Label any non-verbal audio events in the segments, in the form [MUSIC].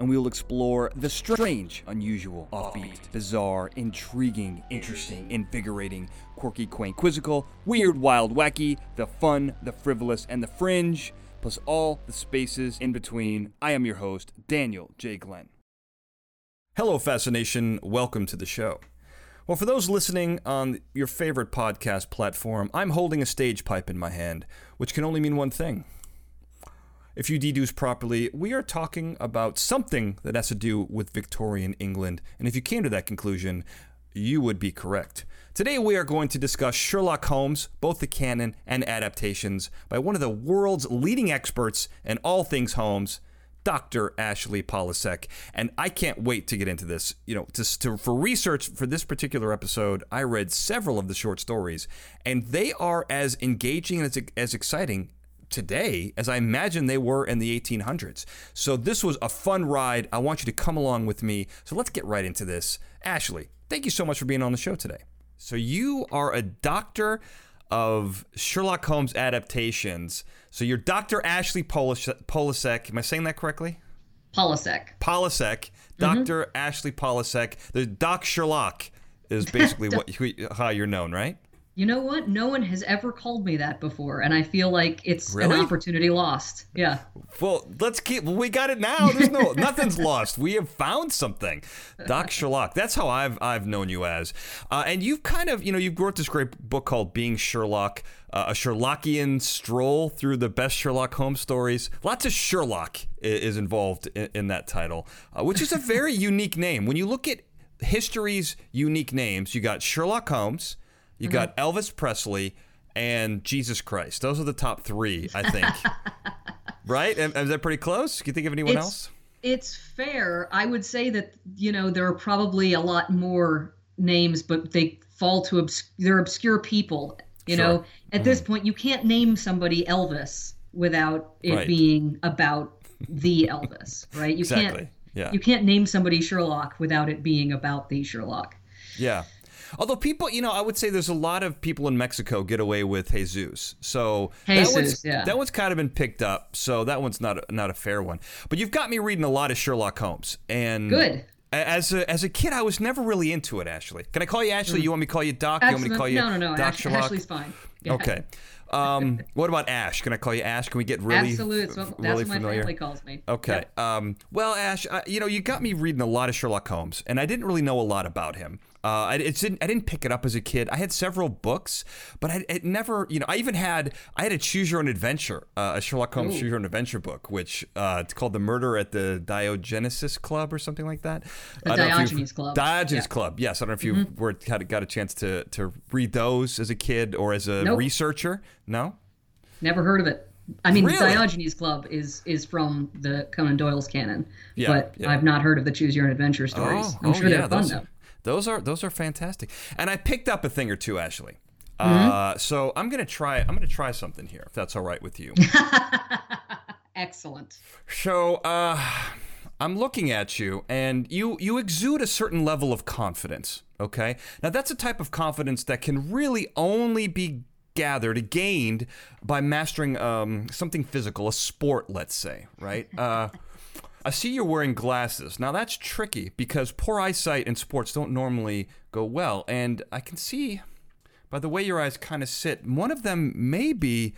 and we will explore the strange, unusual, offbeat, bizarre, intriguing, interesting, invigorating, quirky, quaint, quizzical, weird, wild, wacky, the fun, the frivolous, and the fringe, plus all the spaces in between. I am your host, Daniel J. Glenn. Hello, Fascination. Welcome to the show. Well, for those listening on your favorite podcast platform, I'm holding a stage pipe in my hand, which can only mean one thing. If you deduce properly, we are talking about something that has to do with Victorian England, and if you came to that conclusion, you would be correct. Today we are going to discuss Sherlock Holmes, both the canon and adaptations, by one of the world's leading experts in all things Holmes, Dr. Ashley Polasek. And I can't wait to get into this. You know, to, to, for research for this particular episode, I read several of the short stories, and they are as engaging and as, as exciting today as I imagine they were in the 1800s. So this was a fun ride. I want you to come along with me. So let's get right into this. Ashley, thank you so much for being on the show today. So you are a doctor of Sherlock Holmes adaptations. So you're Dr. Ashley Polasek. Am I saying that correctly? Polasek. Polasek. doctor mm-hmm. Ashley Polasek. The Doc Sherlock is [LAUGHS] basically what how you're known, right? You know what? No one has ever called me that before, and I feel like it's really? an opportunity lost. Yeah. Well, let's keep. We got it now. There's no nothing's [LAUGHS] lost. We have found something. Doc [LAUGHS] Sherlock. That's how I've I've known you as, uh, and you've kind of you know you've wrote this great book called Being Sherlock, uh, a Sherlockian stroll through the best Sherlock Holmes stories. Lots of Sherlock is involved in, in that title, uh, which is a very [LAUGHS] unique name. When you look at history's unique names, you got Sherlock Holmes. You mm-hmm. got Elvis Presley and Jesus Christ. Those are the top three, I think. [LAUGHS] right? Is that pretty close? Can you think of anyone it's, else? It's fair. I would say that you know there are probably a lot more names, but they fall to obs- they're obscure people. You sure. know, at mm this point, you can't name somebody Elvis without it right. being about the Elvis, right? You exactly. can't. Yeah. You can't name somebody Sherlock without it being about the Sherlock. Yeah. Although people, you know, I would say there's a lot of people in Mexico get away with Jesus. So Jesus, that one's, yeah. that one's kind of been picked up. So that one's not a, not a fair one. But you've got me reading a lot of Sherlock Holmes. And good. As a, as a kid, I was never really into it, Ashley. Can I call you Ashley? Mm. You want me to call you Doc? You want me to call you No, no, no. Doc Ash- Sherlock? Ashley's fine. Yeah. Okay. Um, [LAUGHS] what about Ash? Can I call you Ash? Can we get really, Absolutely. That's what, really my familiar? family calls me. Okay. Yep. Um, well, Ash, uh, you know, you got me reading a lot of Sherlock Holmes, and I didn't really know a lot about him. Uh, I, didn't, I didn't pick it up as a kid. I had several books, but I it never, you know, I even had I had a Choose Your Own Adventure, uh, a Sherlock Holmes Ooh. Choose Your Own Adventure book, which uh, it's called The Murder at the Diogenesis Club or something like that. The Diogenes Club. Diogenes yeah. Club. Yes, I don't know if you mm-hmm. were had got a chance to to read those as a kid or as a nope. researcher. No. Never heard of it. I mean, really? Diogenes Club is is from the Conan Doyle's canon, yeah, but yeah. I've not heard of the Choose Your Own Adventure stories. Oh, I'm oh, sure yeah, they're fun though. Those are those are fantastic, and I picked up a thing or two, Ashley. Mm-hmm. Uh, so I'm gonna try. I'm gonna try something here, if that's all right with you. [LAUGHS] Excellent. So uh, I'm looking at you, and you you exude a certain level of confidence. Okay, now that's a type of confidence that can really only be gathered, gained by mastering um, something physical, a sport, let's say, right? Uh, [LAUGHS] I see you're wearing glasses. Now that's tricky because poor eyesight in sports don't normally go well, and I can see by the way your eyes kind of sit, one of them may be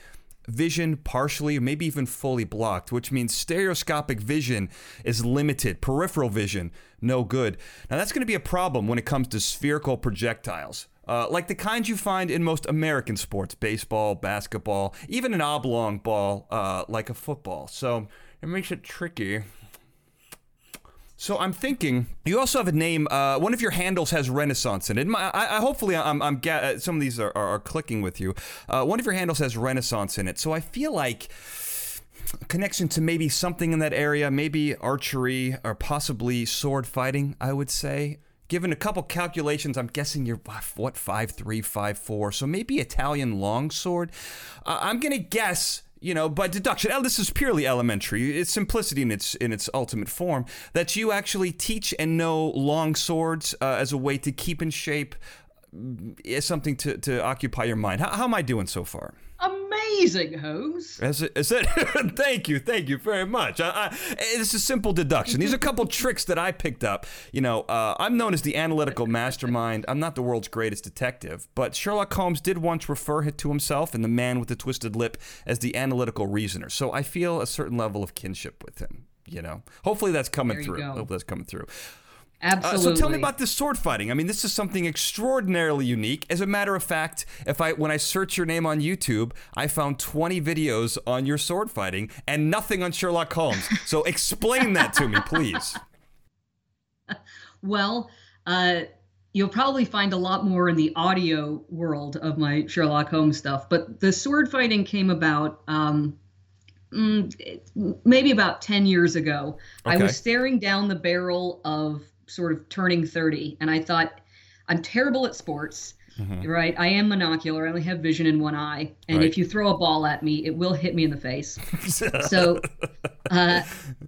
vision partially, maybe even fully blocked, which means stereoscopic vision is limited, peripheral vision, no good. Now, that's going to be a problem when it comes to spherical projectiles. Uh, like the kinds you find in most American sports, baseball, basketball, even an oblong ball uh, like a football. So it makes it tricky. So I'm thinking you also have a name. Uh, one of your handles has Renaissance in it. My, I, I, hopefully, I'm, I'm ga- uh, some of these are, are, are clicking with you. Uh, one of your handles has Renaissance in it. So I feel like connection to maybe something in that area, maybe archery or possibly sword fighting. I would say. given a couple calculations, I'm guessing you're what five three, five four, so maybe Italian longsword. Uh, I'm gonna guess you know, by deduction, this is purely elementary. It's simplicity in its in its ultimate form. That you actually teach and know long swords uh, as a way to keep in shape, is something to, to occupy your mind. How, how am I doing so far? Amazing, Holmes. Is it? Is it? [LAUGHS] thank you, thank you very much. I, I, it's a simple deduction. These are a couple tricks that I picked up. You know, uh, I'm known as the analytical mastermind. I'm not the world's greatest detective, but Sherlock Holmes did once refer to himself and the man with the twisted lip as the analytical reasoner. So I feel a certain level of kinship with him. You know, hopefully that's coming through. Hopefully that's coming through. Absolutely. Uh, so tell me about this sword fighting. I mean, this is something extraordinarily unique. As a matter of fact, if I when I search your name on YouTube, I found 20 videos on your sword fighting and nothing on Sherlock Holmes. So [LAUGHS] explain that to me, please. Well, uh, you'll probably find a lot more in the audio world of my Sherlock Holmes stuff, but the sword fighting came about um, mm, maybe about 10 years ago. Okay. I was staring down the barrel of sort of turning 30 and I thought I'm terrible at sports. Mm-hmm. Right, I am monocular. I only have vision in one eye, and right. if you throw a ball at me, it will hit me in the face. [LAUGHS] so, uh,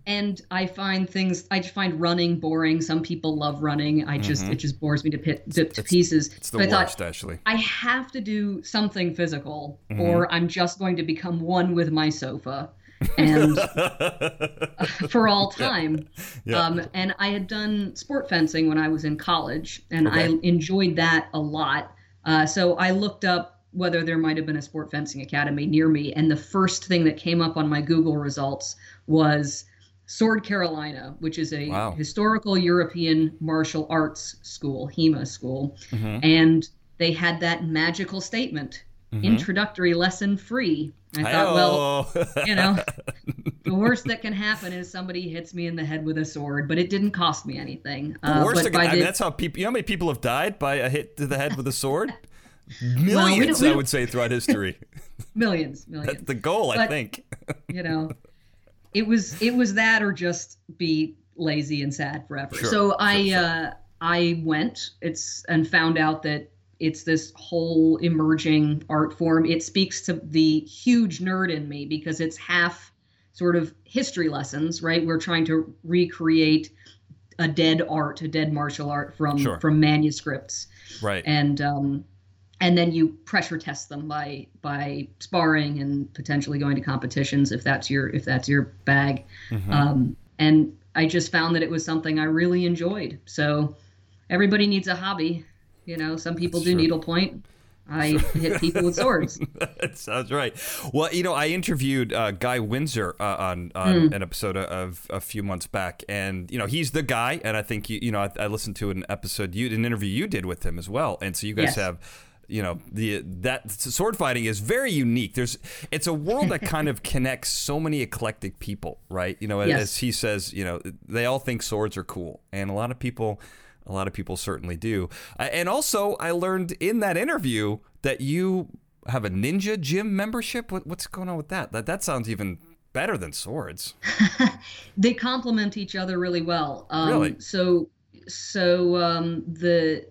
and I find things. I find running boring. Some people love running. I just mm-hmm. it just bores me to, pit, to, to pieces. It's the worst, thought, actually. I have to do something physical, mm-hmm. or I'm just going to become one with my sofa and [LAUGHS] for all time. Yeah. Um, and I had done sport fencing when I was in college, and okay. I enjoyed that a lot. Uh, so I looked up whether there might have been a sport fencing academy near me, and the first thing that came up on my Google results was Sword Carolina, which is a wow. historical European martial arts school, HEMA school, mm-hmm. and they had that magical statement mm-hmm. introductory lesson free. I thought, well, you know, [LAUGHS] the worst that can happen is somebody hits me in the head with a sword, but it didn't cost me anything. The uh, worst that can, I mean, that's how people. You know how many people have died by a hit to the head with a sword? Millions, [LAUGHS] well, we I would say, throughout history. [LAUGHS] millions, millions. That's the goal, but, I think. you know, it was it was that or just be lazy and sad forever. Sure, so I sure. uh, I went it's and found out that it's this whole emerging art form. It speaks to the huge nerd in me because it's half sort of history lessons, right? We're trying to recreate a dead art, a dead martial art from sure. from manuscripts, right? And um, and then you pressure test them by by sparring and potentially going to competitions if that's your if that's your bag. Mm-hmm. Um, and I just found that it was something I really enjoyed. So everybody needs a hobby you know, some people That's do true. needlepoint. I hit people with swords. [LAUGHS] that sounds right. Well, you know, I interviewed uh, Guy Windsor uh, on, on mm. an episode of a few months back, and you know, he's the guy. And I think you, you know, I, I listened to an episode, you, an interview you did with him as well. And so you guys yes. have you know the that sword fighting is very unique there's it's a world that kind of [LAUGHS] connects so many eclectic people right you know yes. as he says you know they all think swords are cool and a lot of people a lot of people certainly do. Uh, and also, I learned in that interview that you have a ninja gym membership. What, what's going on with that? That that sounds even better than swords. [LAUGHS] they complement each other really well. Um, really. So so um, the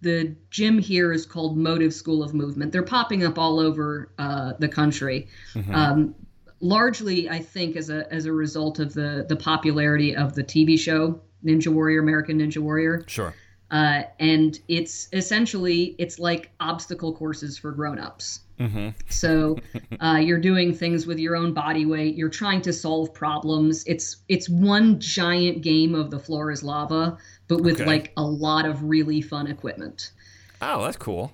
the gym here is called Motive School of Movement. They're popping up all over uh, the country. Mm-hmm. Um, largely, I think, as a as a result of the the popularity of the TV show Ninja Warrior, American Ninja Warrior. Sure. Uh, and it's essentially it's like obstacle courses for grown-ups. Mm-hmm. So uh, you're doing things with your own body weight. You're trying to solve problems. It's it's one giant game of the floor is lava, but with okay. like a lot of really fun equipment. Oh, that's cool.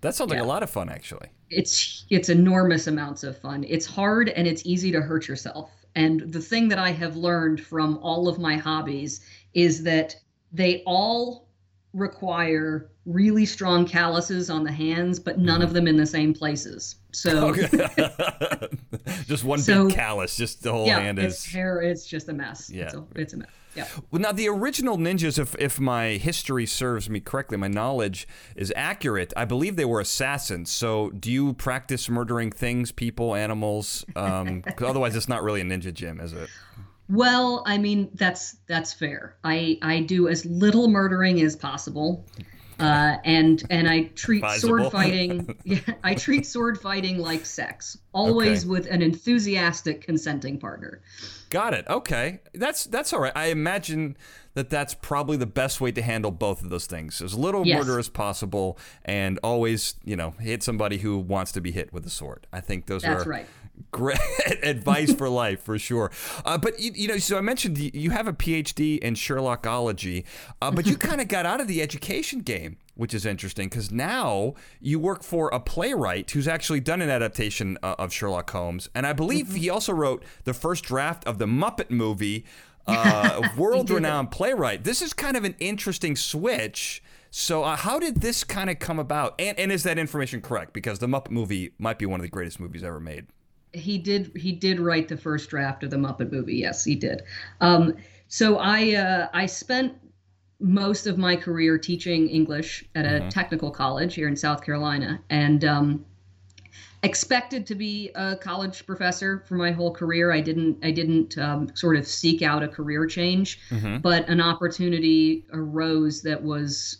That sounds yeah. like a lot of fun, actually. It's it's enormous amounts of fun. It's hard and it's easy to hurt yourself. And the thing that I have learned from all of my hobbies is that they all require really strong calluses on the hands, but none of them in the same places. So [LAUGHS] just one so, big callus, just the whole yeah, hand is it's hair. It's just a mess. Yeah, it's a, it's a mess. Yeah. Well, now the original ninjas, if if my history serves me correctly, my knowledge is accurate. I believe they were assassins. So, do you practice murdering things, people, animals? Um, otherwise, it's not really a ninja gym, is it? Well, I mean that's that's fair. I I do as little murdering as possible, uh, and and I treat Advisable. sword fighting. [LAUGHS] Yeah, I treat sword fighting like sex, always Okay. with an enthusiastic consenting partner. Got it. Okay, that's that's all right. I imagine that that's probably the best way to handle both of those things. As little Yes. murder as possible, and always, you know, hit somebody who wants to be hit with a sword. I think those are That's are right. Great [LAUGHS] advice for life for sure. Uh, but you, you know, so I mentioned you- you have a PhD in Sherlockology, uh, but you kind of got out of the education game. Which is interesting because now you work for a playwright who's actually done an adaptation uh, of Sherlock Holmes, and I believe he also wrote the first draft of the Muppet movie. [LAUGHS] Uh, world-renowned playwright. This is kind of an interesting switch. So, uh, how did this kind of come about? And, and is that information correct? Because the Muppet movie might be one of the greatest movies ever made. He did he did write the first draft of the Muppet movie. Yes, he did. Um, so I uh, I spent most of my career teaching English at a technical college here in South Carolina, and um, expected to be a college professor for my whole career. I didn't I didn't um, sort of seek out a career change, but an opportunity arose that was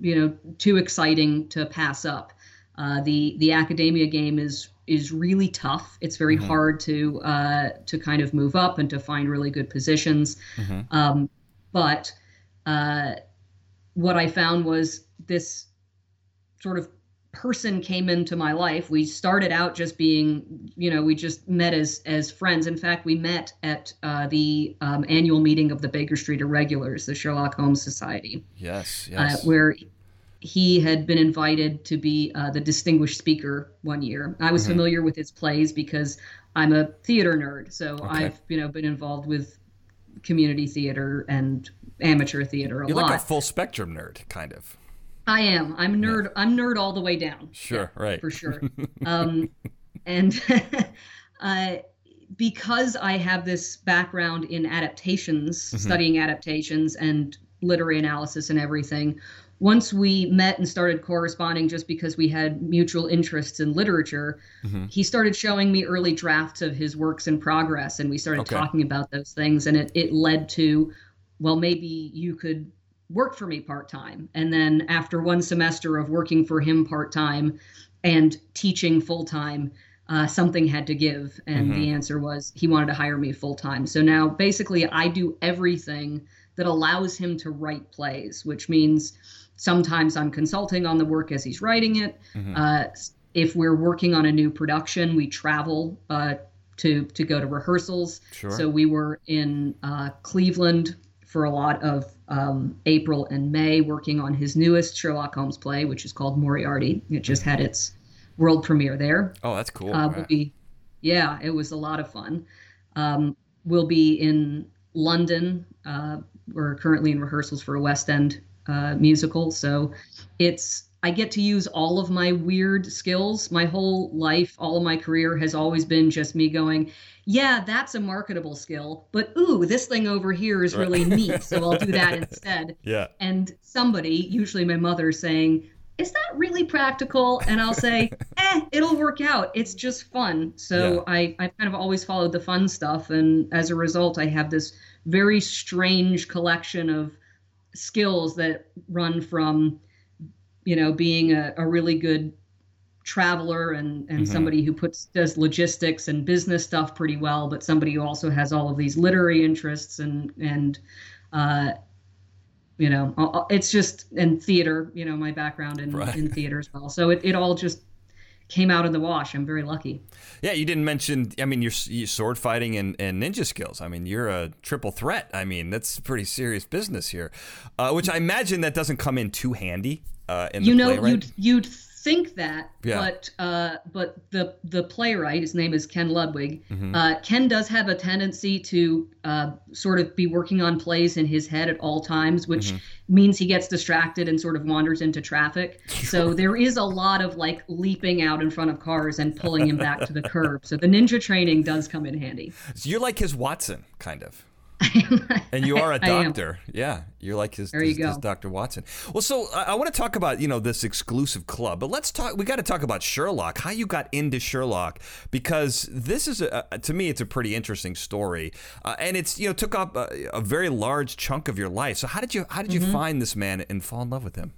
you know too exciting to pass up. Uh, the the academia game is is really tough. It's very hard to uh, to kind of move up and to find really good positions. Um, but uh, what I found was this sort of person came into my life. We started out just being, you know, we just met as as friends. In fact, we met at uh, the um, annual meeting of the Baker Street Irregulars, the Sherlock Holmes Society Yes, uh, yes. where he had been invited to be uh, the distinguished speaker one year. I was Mm-hmm. familiar with his plays because I'm a theater nerd, so I've you know been involved with community theater and amateur theater a lot. You're like a full spectrum nerd, kind of. I am. I'm nerd. I'm nerd all the way down. Sure, right. For sure. [LAUGHS] um, and [LAUGHS] uh, because I have this background in adaptations, studying adaptations and literary analysis and everything, once we met and started corresponding just because we had mutual interests in literature, he started showing me early drafts of his works in progress and we started Okay. talking about those things and it, it led to well maybe you could work for me part-time. And then after one semester of working for him part-time and teaching full-time uh, something had to give and the answer was he wanted to hire me full-time. So now basically i do everything that allows him to write plays which means sometimes i'm consulting on the work as he's writing it uh, if we're working on a new production we travel uh, to to go to rehearsals Sure. so we were in uh, cleveland for a lot of um, April and May working on his newest Sherlock Holmes play, which is called Moriarty. It just had its world premiere there. Oh, that's cool. Uh, we'll be, yeah, it was a lot of fun. Um, we'll be in London. Uh, we're currently in rehearsals for a West End uh, musical, so it's I get to use all of my weird skills. My whole life, all of my career has always been just me going, yeah, that's a marketable skill, but ooh, this thing over here is really neat, so I'll do that [LAUGHS] instead yeah. and somebody, usually my mother, saying, Is that really practical? And I'll say, [LAUGHS] Eh, it'll work out. It's just fun. So Yeah. I, I've kind of always followed the fun stuff. And as a result, I have this very strange collection of skills that run from, you know, being a, a really good traveler and, and somebody who puts does logistics and business stuff pretty well, but somebody who also has all of these literary interests and and uh, you know it's just and theater you know my background in, Right. in theater as well so it, it all just came out in the wash i'm very lucky Yeah, you didn't mention. I mean, your, your sword fighting and, and ninja skills. I mean, you're a triple threat. I mean, that's pretty serious business here. Uh, which I imagine that doesn't come in too handy. Uh, in you the know playwright. you'd you'd think that Yeah. but uh but the the playwright his name is ken ludwig Mm-hmm. uh ken does have a tendency to uh sort of be working on plays in his head at all times which Mm-hmm. means he gets distracted and sort of wanders into traffic [LAUGHS] so there is a lot of like leaping out in front of cars and pulling him back to the curb so the ninja training does come in handy So you're like his Watson, kind of. [LAUGHS] and you are a doctor. Yeah, you're like his, you his Dr. Watson. Well, so I, I want to talk about you know this exclusive club, but let's talk. We got to talk about Sherlock. How you got into Sherlock because this is a, to me it's a pretty interesting story, uh, and it's you know took up a, a, very large chunk of your life. So how did you how did you mm-hmm. find this man and fall in love with him?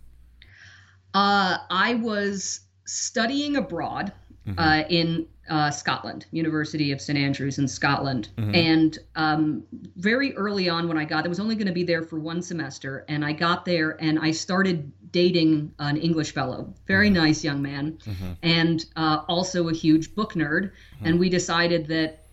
Uh, I was studying abroad mm-hmm. uh, in uh, Scotland, University of St Andrews in Scotland. Mm-hmm. And um, very early on, when I got, I was only going to be there for one semester, and I got there and I started dating an English fellow, very mm-hmm. nice young man, mm-hmm. and uh, also a huge book nerd. Mm-hmm. And we decided that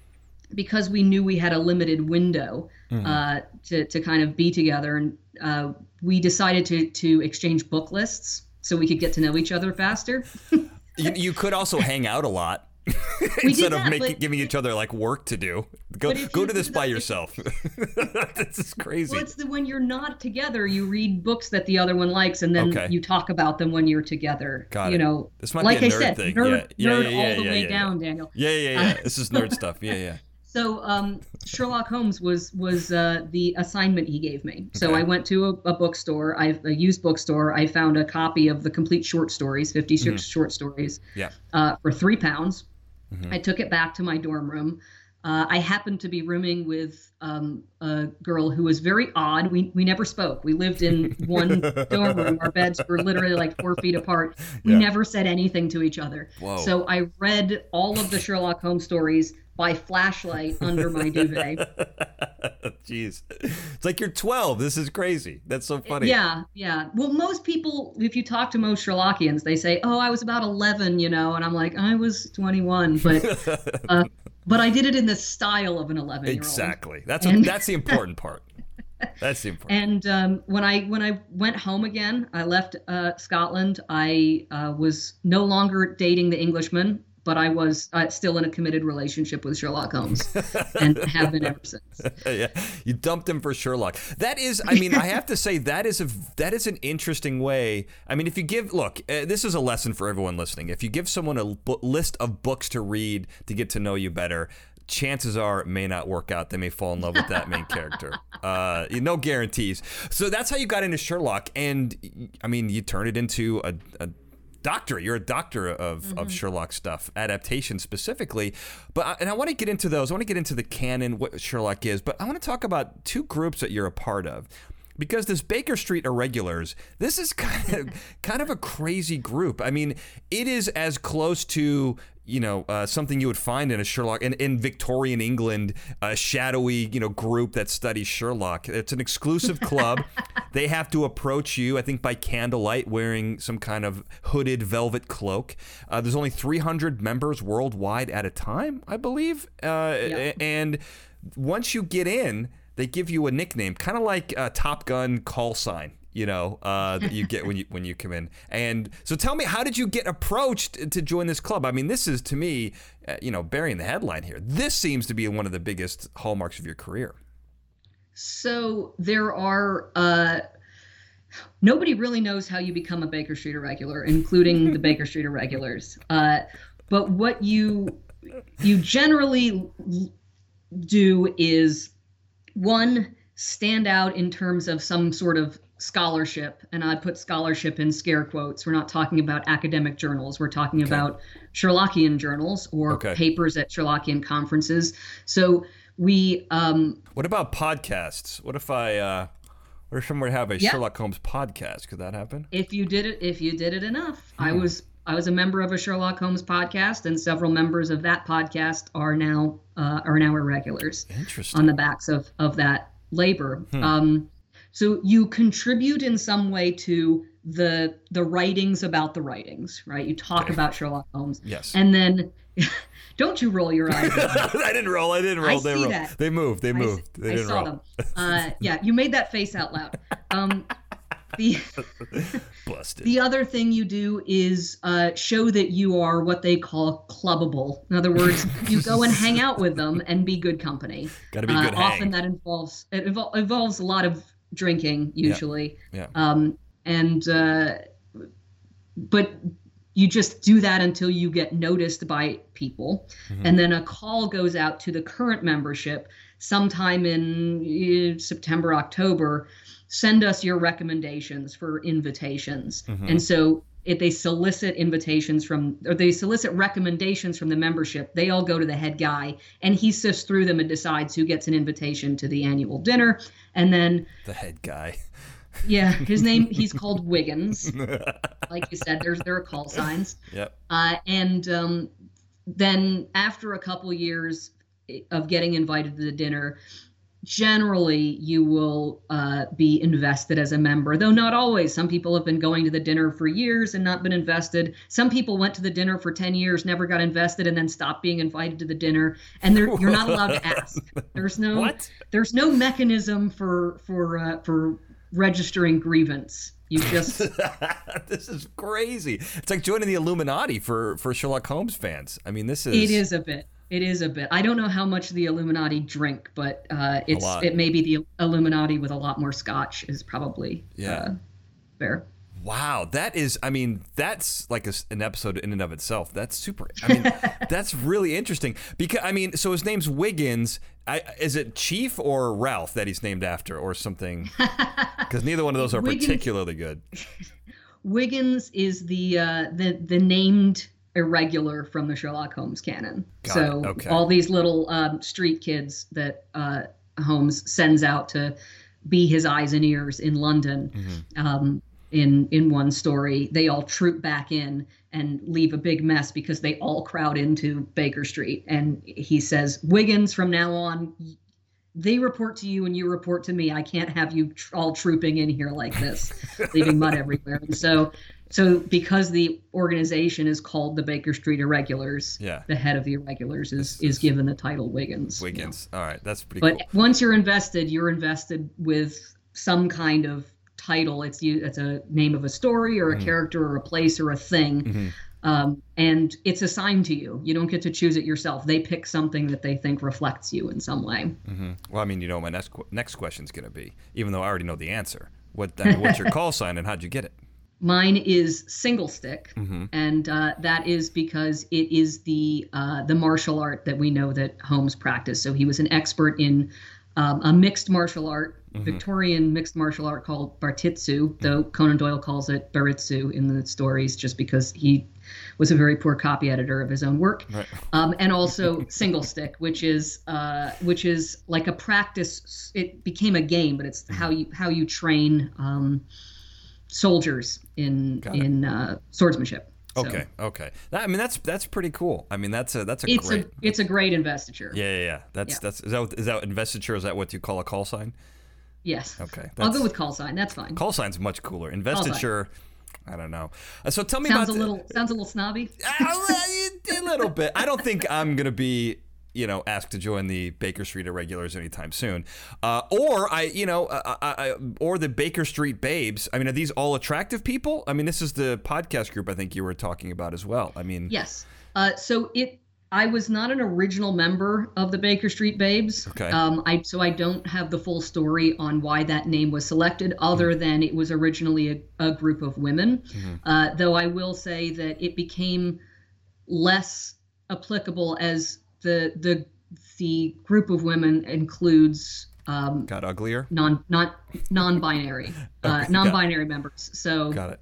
because we knew we had a limited window mm-hmm. uh, to to kind of be together, and uh, we decided to to exchange book lists so we could get to know each other faster. [LAUGHS] you, you could also hang out a lot. [LAUGHS] instead of making giving each other like work to do. Go go to this by yourself. [LAUGHS] this is crazy. Well, it's the when you're not together, you read books that the other one likes, and then okay. you talk about them when you're together. Got you it. know, this might like be a I said, thing. nerd, yeah. nerd Yeah, yeah, all the yeah, way yeah, down, Daniel. Yeah, yeah, yeah. this is nerd stuff. Yeah, yeah. [LAUGHS] So um, Sherlock Holmes was was uh, the assignment he gave me. So okay. I went to a, a bookstore, I, a used bookstore. I found a copy of the complete short stories, 56 mm-hmm. short stories, yeah. uh, for three pounds. Mm-hmm. I took it back to my dorm room. Uh, I happened to be rooming with um, a girl who was very odd. We we never spoke. We lived in [LAUGHS] one dorm room. Our beds were literally like four feet apart. We yeah. never said anything to each other. Whoa. So I read all of the Sherlock Holmes stories by flashlight under my duvet. [LAUGHS] Jeez. It's like you're 12. This is crazy. That's so funny. Yeah, yeah. Well, most people, if you talk to most Sherlockians, they say, oh, I was about 11, you know, and I'm like, I was 21. But, [LAUGHS] uh, but I did it in the style of an 11 year old. Exactly. That's, and, a, that's the important part. That's the important. And um, when I when I went home again, I left uh, Scotland. I uh, was no longer dating the Englishman but I was uh, still in a committed relationship with Sherlock Holmes and have been ever since. [LAUGHS] yeah, you dumped him for Sherlock. That is, I mean, I have to say that is a that is an interesting way. I mean, if you give look, uh, this is a lesson for everyone listening. If you give someone a b- list of books to read to get to know you better, chances are it may not work out. They may fall in love with that main character. Uh, no guarantees. So that's how you got into Sherlock, and I mean, you turned it into a, a doctor. You're a doctor of, mm-hmm. of Sherlock stuff, adaptation specifically. But I, and I want to get into those. I want to get into the canon, what Sherlock is. But I want to talk about two groups that you're a part of because this Baker Street Irregulars, this is [LAUGHS] kind of kind of a crazy group. I mean, it is as close to you know uh, something you would find in a Sherlock in, in Victorian England, a shadowy you know group that studies Sherlock. It's an exclusive club. [LAUGHS] they have to approach you, I think, by candlelight, wearing some kind of hooded velvet cloak. Uh, there's only 300 members worldwide at a time, I believe, uh, yeah. and once you get in they give you a nickname, kind of like a Top Gun call sign. You know uh, that you get when you when you come in, and so tell me, how did you get approached to join this club? I mean, this is to me, uh, you know, burying the headline here. This seems to be one of the biggest hallmarks of your career. So there are uh, nobody really knows how you become a Baker Street irregular, including the [LAUGHS] Baker Street irregulars. Uh, but what you you generally do is one stand out in terms of some sort of scholarship and i'd put scholarship in scare quotes we're not talking about academic journals we're talking okay. about sherlockian journals or okay. papers at sherlockian conferences so we um what about podcasts what if i uh what if someone have a yeah. sherlock holmes podcast could that happen if you did it if you did it enough hmm. i was I was a member of a Sherlock Holmes podcast, and several members of that podcast are now uh, are now irregulars. Interesting. On the backs of of that labor. Hmm. Um, so you contribute in some way to the the writings about the writings, right? You talk okay. about Sherlock Holmes. Yes. And then. [LAUGHS] Don't you roll your eyes? [LAUGHS] I didn't roll. I didn't roll. I they rolled. That. They moved. They moved. I, they I saw roll. them. Uh, yeah, you made that face out loud. Um, [LAUGHS] the busted. The other thing you do is uh, show that you are what they call clubbable. In other words, you go and hang out with them and be good company. Got to be good. Uh, often that involves it evol- involves a lot of drinking usually. Yeah. yeah. Um, and uh, but you just do that until you get noticed by people, mm-hmm. and then a call goes out to the current membership sometime in uh, September, October, send us your recommendations for invitations. Mm-hmm. And so if they solicit invitations from or they solicit recommendations from the membership they all go to the head guy and he sifts through them and decides who gets an invitation to the annual dinner and then The head guy. [LAUGHS] yeah [LAUGHS] his name he's called wiggins. [LAUGHS] Like you said there's there are call signs. Yep. uh, and um, then after a couple years of getting invited to the dinner generally you will uh, be invested as a member though not always. Some people have been going to the dinner for years and not been invested. Some people went to the dinner for 10 years never got invested and then stopped being invited to the dinner. And they're, you're not allowed to ask. [LAUGHS] There's no What? there's no mechanism for for uh, for registering grievance you just [LAUGHS] this is crazy. It's like joining the Illuminati for for Sherlock Holmes fans. I mean, this is It is a bit. It is a bit. I don't know how much the Illuminati drink, but uh, it's it may be the Illuminati with a lot more scotch is probably Yeah. uh, fair. Wow, that is. I mean, that's like a an episode in and of itself. That's super. I mean, [LAUGHS] that's really interesting because I mean, so his name's Wiggins. I, is it Chief or Ralph that he's named after, or something? [LAUGHS] Because neither one of those are Wiggins- particularly good. [LAUGHS] Wiggins is the uh, the the named irregular from the Sherlock Holmes canon. Got so okay. all these little um, street kids that uh, Holmes sends out to be his eyes and ears in London. Mm-hmm. Um, in in one story, they all troop back in and leave a big mess because they all crowd into Baker Street. And he says, "Wiggins, from now on, they report to you and you report to me. I can't have you tr- all trooping in here like this, [LAUGHS] leaving mud everywhere." And so, so because the organization is called the Baker Street Irregulars, Yeah. the head of the Irregulars is is given the title Wiggins. you know. Wiggins. All right, that's pretty But cool. once you're invested, you're invested with some kind of title. It's you. It's a name of a story or a character or a place or a thing, um, and it's assigned to you. You don't get to choose it yourself. They pick something that they think reflects you in some way. Well, I mean, you know, my next qu- next question's gonna be, even though I already know the answer. What I mean, what's your call [LAUGHS] sign and how'd you get it? Mine is single stick, and uh, that is because it is the uh, the martial art that we know that Holmes practiced. So he was an expert in um, a mixed martial art, Victorian mixed martial art called Bartitsu, though Conan Doyle calls it Baritsu in the stories, just because he was a very poor copy editor of his own work. Right. Um, and [LAUGHS] also single stick, which is uh, which is like a practice. It became a game, but it's how you how you train. Um, soldiers in in uh, swordsmanship. So Okay, okay. That, I mean, that's that's pretty cool. I mean, that's a that's a it's great. a it's a great investiture. yeah, yeah, yeah. That's Yeah. that's is that is that investiture? Is that what you call a call sign? Yes. Okay, I'll go with call sign. That's fine. Call sign's much cooler. Investiture, I don't know. Uh, so tell me sounds a about the- little sounds a little snobby. [LAUGHS] a little bit. I don't think I'm gonna be, you know, asked to join the Baker Street Irregulars anytime soon, uh, or I, you know, uh, I, I, or the Baker Street Babes. I mean, are these all attractive people? I mean, this is the podcast group I think you were talking about as well. I mean, Yes. Uh, so it. I was not an original member of the Baker Street Babes. Okay. Um, I so I don't have the full story on why that name was selected, other Mm-hmm. than it was originally a, a group of women. Uh, though I will say that it became less applicable as the the the group of women includes um, got uglier. non not non-binary [LAUGHS] uh, Okay, non-binary members. So Got it.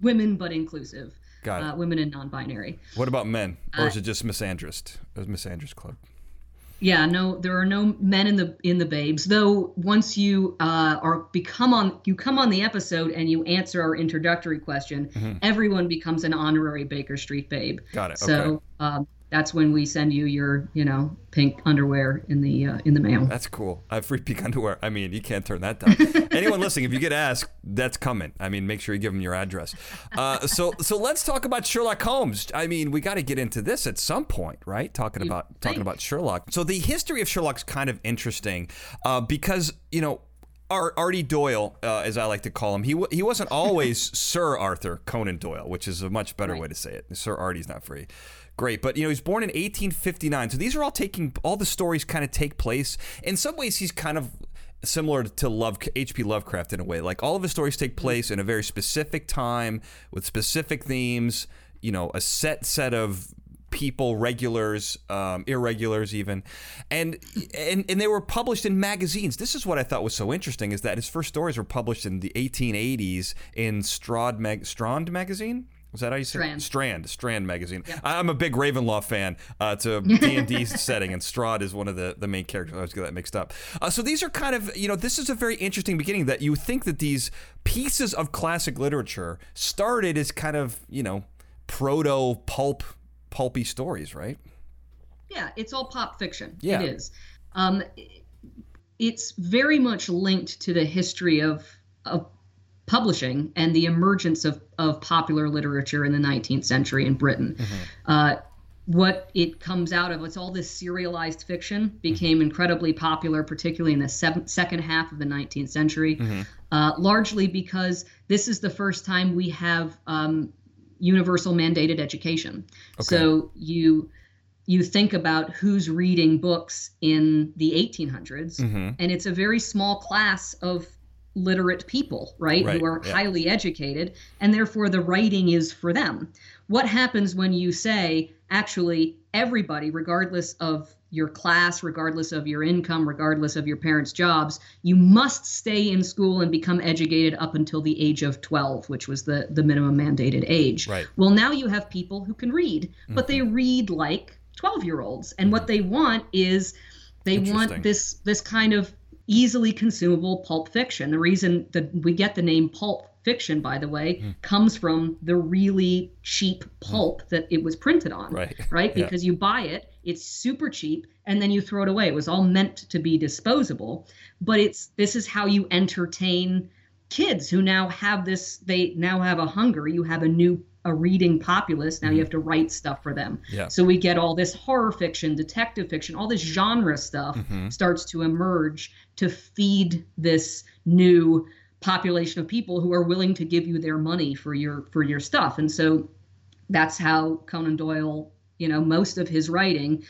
women but inclusive. Got it. Uh, women and non-binary. What about men, or uh, is it just misandrist? It was misandrist club. Yeah, no, there are no men in the in the babes. Though once you uh, are become on you come on the episode and you answer our introductory question, everyone becomes an honorary Baker Street babe. Mm-hmm. Got it, So okay. um, that's when we send you your you know pink underwear in the uh, in the mail. That's cool. I have free pink [LAUGHS] underwear. I mean, you can't turn that down. [LAUGHS] Anyone listening, if you get asked, that's coming. I mean, make sure you give them your address. Uh, so, so let's talk about Sherlock Holmes. I mean, we got to get into this at some point, right? Talking about talking about Sherlock. So the history of Sherlock's kind of interesting uh, because you know. Ar- Artie Doyle, uh, as I like to call him, he w- he wasn't always [LAUGHS] Sir Arthur Conan Doyle, which is a much better way to say it. Sir Artie's not free great. But you know, he's born in 1859, so these are all taking all the stories kind of take place. In some ways, he's kind of similar to Love H.P. Lovecraft in a way. Like all of his stories take place in a very specific time with specific themes. You know, a set set of people, regulars, um, irregulars, even, and and and they were published in magazines. This is what I thought was so interesting: is that his first stories were published in the 1880s in Strad Mag- Strand magazine. Was that how you say Strand. Strand, Strand magazine. I- I'm a big Ravenloft fan. Uh, it's a D&D setting, and Strahd is one of the, the main characters. I always get that mixed up. Uh, so these are kind of, you know, this is a very interesting beginning that you think that these pieces of classic literature started as kind of, you know, proto pulp, pulpy stories, right? Yeah, it's all pop fiction. Yeah. It is. Um, it's very much linked to the history of of publishing and the emergence of, of popular literature in the 19th century in Britain. Uh, what it comes out of, it's all this serialized fiction, became incredibly popular, particularly in the second half of the 19th century, uh, largely because this is the first time we have um, universal mandated education. So you you think about who's reading books in the 1800s, and it's a very small class of literate people, right, Right, who are yeah. highly educated, and therefore the writing is for them. What happens when you say, actually, everybody, regardless of your class, regardless of your income, regardless of your parents' jobs, you must stay in school and become educated up until the age of 12, which was the, the minimum mandated age. Right. Well, now you have people who can read, but they mm-hmm. read like 12 year olds. And what mm-hmm. they want is they want this this kind of easily consumable pulp fiction. The reason that we get the name pulp fiction, by the way, Hmm. comes from the really cheap pulp that it was printed on. Right. [LAUGHS] Right? Yeah. Because you buy it, it's super cheap, and then you throw it away. It was all meant to be disposable. But it's this is how you entertain kids who now have this they now have a hunger you have a new a reading populace now you mm-hmm. have to write stuff for them. Yeah. so we get all this horror fiction detective fiction all this genre stuff mm-hmm. starts to emerge to feed this new population of people who are willing to give you their money for your for your stuff. And so that's how conan doyle you know most of his writing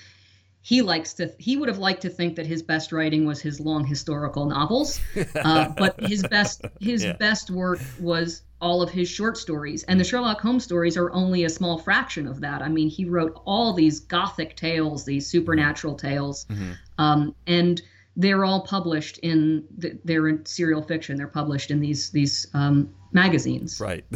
he likes to he would have liked to think that his best writing was his long historical novels uh, [LAUGHS] but his best his Yeah. best work was all of his short stories. And the sherlock holmes stories are only a small fraction of that. I mean he wrote all these gothic tales these supernatural tales Mm-hmm. um, and they're all published in the, they're in serial fiction. They're published in these these um, magazines Right. [LAUGHS]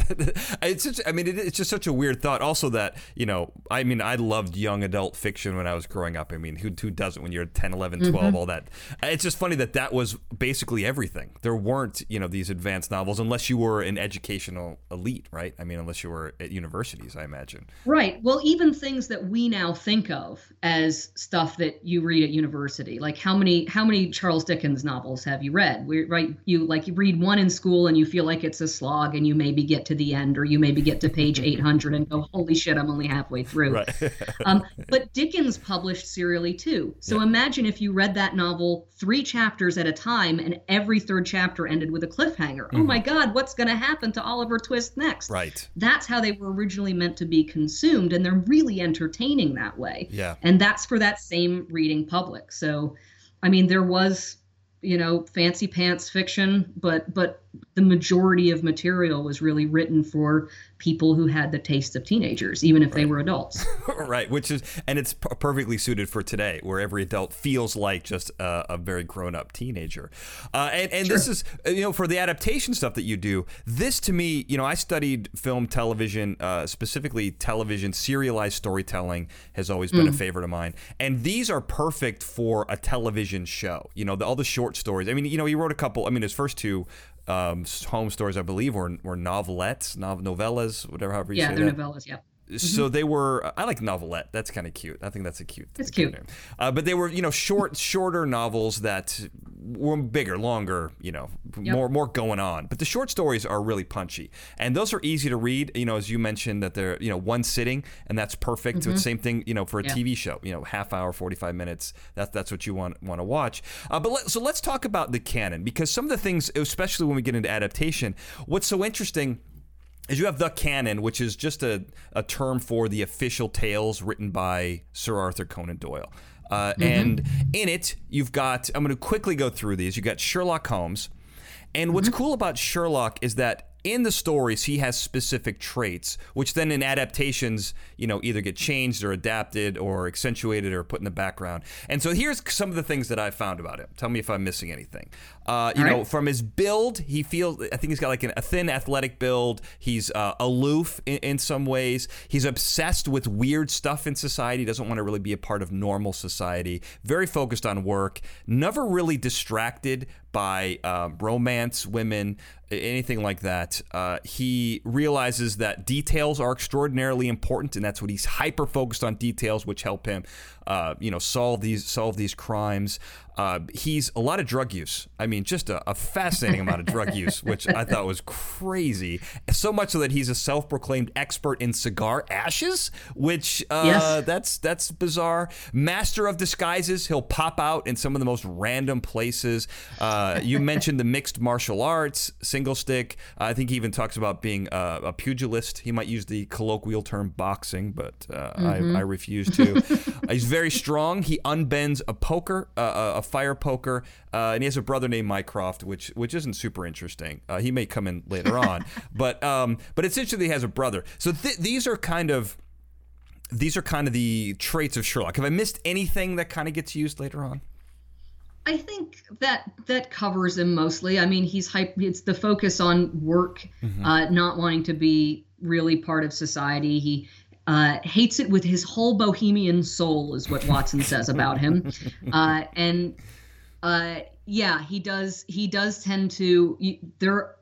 it's just, I mean, it, it's just such a weird thought. Also, that, you know, I mean, I loved young adult fiction when I was growing up. I mean, who, who doesn't when you're 10, 11, 12, Mm-hmm. all that? It's just funny that that was basically everything. There weren't, you know, these advanced novels unless you were an educational elite, right? I mean, unless you were at universities, I imagine. Right. Well, even things that we now think of as stuff that you read at university, like how many how many Charles Dickens novels have you read? We right you like you read one in school and you feel like it's a slog and you maybe get to the end or you maybe get to page [LAUGHS] 800 and go holy shit I'm only halfway through. Right. [LAUGHS] um, but Dickens published serially too. So imagine if you read that novel three chapters at a time and every third chapter ended with a cliffhanger. Oh my God, what's going to happen to Oliver Twist next? right. That's how they were originally meant to be consumed, and they're really entertaining that way. Yeah. And that's for that same reading public. So, I mean, there was, you know, fancy pants fiction, but but the majority of material was really written for people who had the taste of teenagers, even if they were adults. [LAUGHS] right. Which is, and it's perfectly suited for today, where every adult feels like just a, a very grown up teenager. Uh, and and this is, uh, you know, for the adaptation stuff that you do, this to me, you know, I studied film, television, uh, specifically television, serialized storytelling has always been a favorite of mine. And these are perfect for a television show. You know, the, all the short stories. I mean, you know, he wrote a couple, I mean, his first two. Um, Holmes stories, I believe, were, were novelettes, nov- novellas, whatever, however you yeah, say they're that. novellas. Yeah. So they were. I like novelette. That's kind of cute. I think that's a cute. A cute. Uh, but they were, you know, short, shorter novels that were bigger, longer. You know, more, more going on. But the short stories are really punchy, and those are easy to read. You know, as you mentioned, that they're, you know, one sitting, and that's perfect. So same thing, you know, for a Mm-hmm. Yeah. TV show. You know, half hour, forty five minutes. That's that's what you want want to watch. Uh, but let, so let's talk about the canon because some of the things, especially when we get into adaptation, what's so interesting is you have the canon, which is just a, a term for the official tales written by Sir Arthur Conan Doyle. Uh, And in it, you've got, I'm going to quickly go through these. You've got Sherlock Holmes. And what's cool about Sherlock is that in the stories he has specific traits, which then in adaptations, you know, either get changed or adapted or accentuated or put in the background. And so here's some of the things that I found about him. Tell me if I'm missing anything. Uh, you All know, right. from his build, he feels. I think he's got like an, a thin, athletic build. He's uh, aloof in, in some ways. He's obsessed with weird stuff in society. Doesn't want to really be a part of normal society. Very focused on work. Never really distracted by uh, romance, women, anything like that. Uh, he realizes that details are extraordinarily important, and that's what he's hyper focused on details, which help him, uh, you know, solve these solve these crimes. Uh, he's a lot of drug use. I mean, just a, a fascinating amount of drug use, which I thought was crazy. So much so that he's a self-proclaimed expert in cigar ashes, which uh, Yes. that's that's bizarre. Master of disguises. He'll pop out in some of the most random places. Uh, you mentioned the mixed martial arts, single stick. I think he even talks about being uh, a pugilist. He might use the colloquial term boxing, but uh, I, I refuse to. Uh, he's very strong. He unbends a poker, uh, a fire poker, uh, and he has a brother named Mycroft, which which isn't super interesting. Uh, he may come in later [LAUGHS] on, but um, but it's interesting that he has a brother. So th- these are kind of these are kind of the traits of Sherlock. Have I missed anything that kind of gets used later on? I think that that covers him mostly. I mean, he's hype. It's the focus on work, uh, not wanting to be really part of society. He uh, hates it with his whole bohemian soul, is what Watson says about him. [LAUGHS] Uh, and uh, yeah, he does. He does tend to. There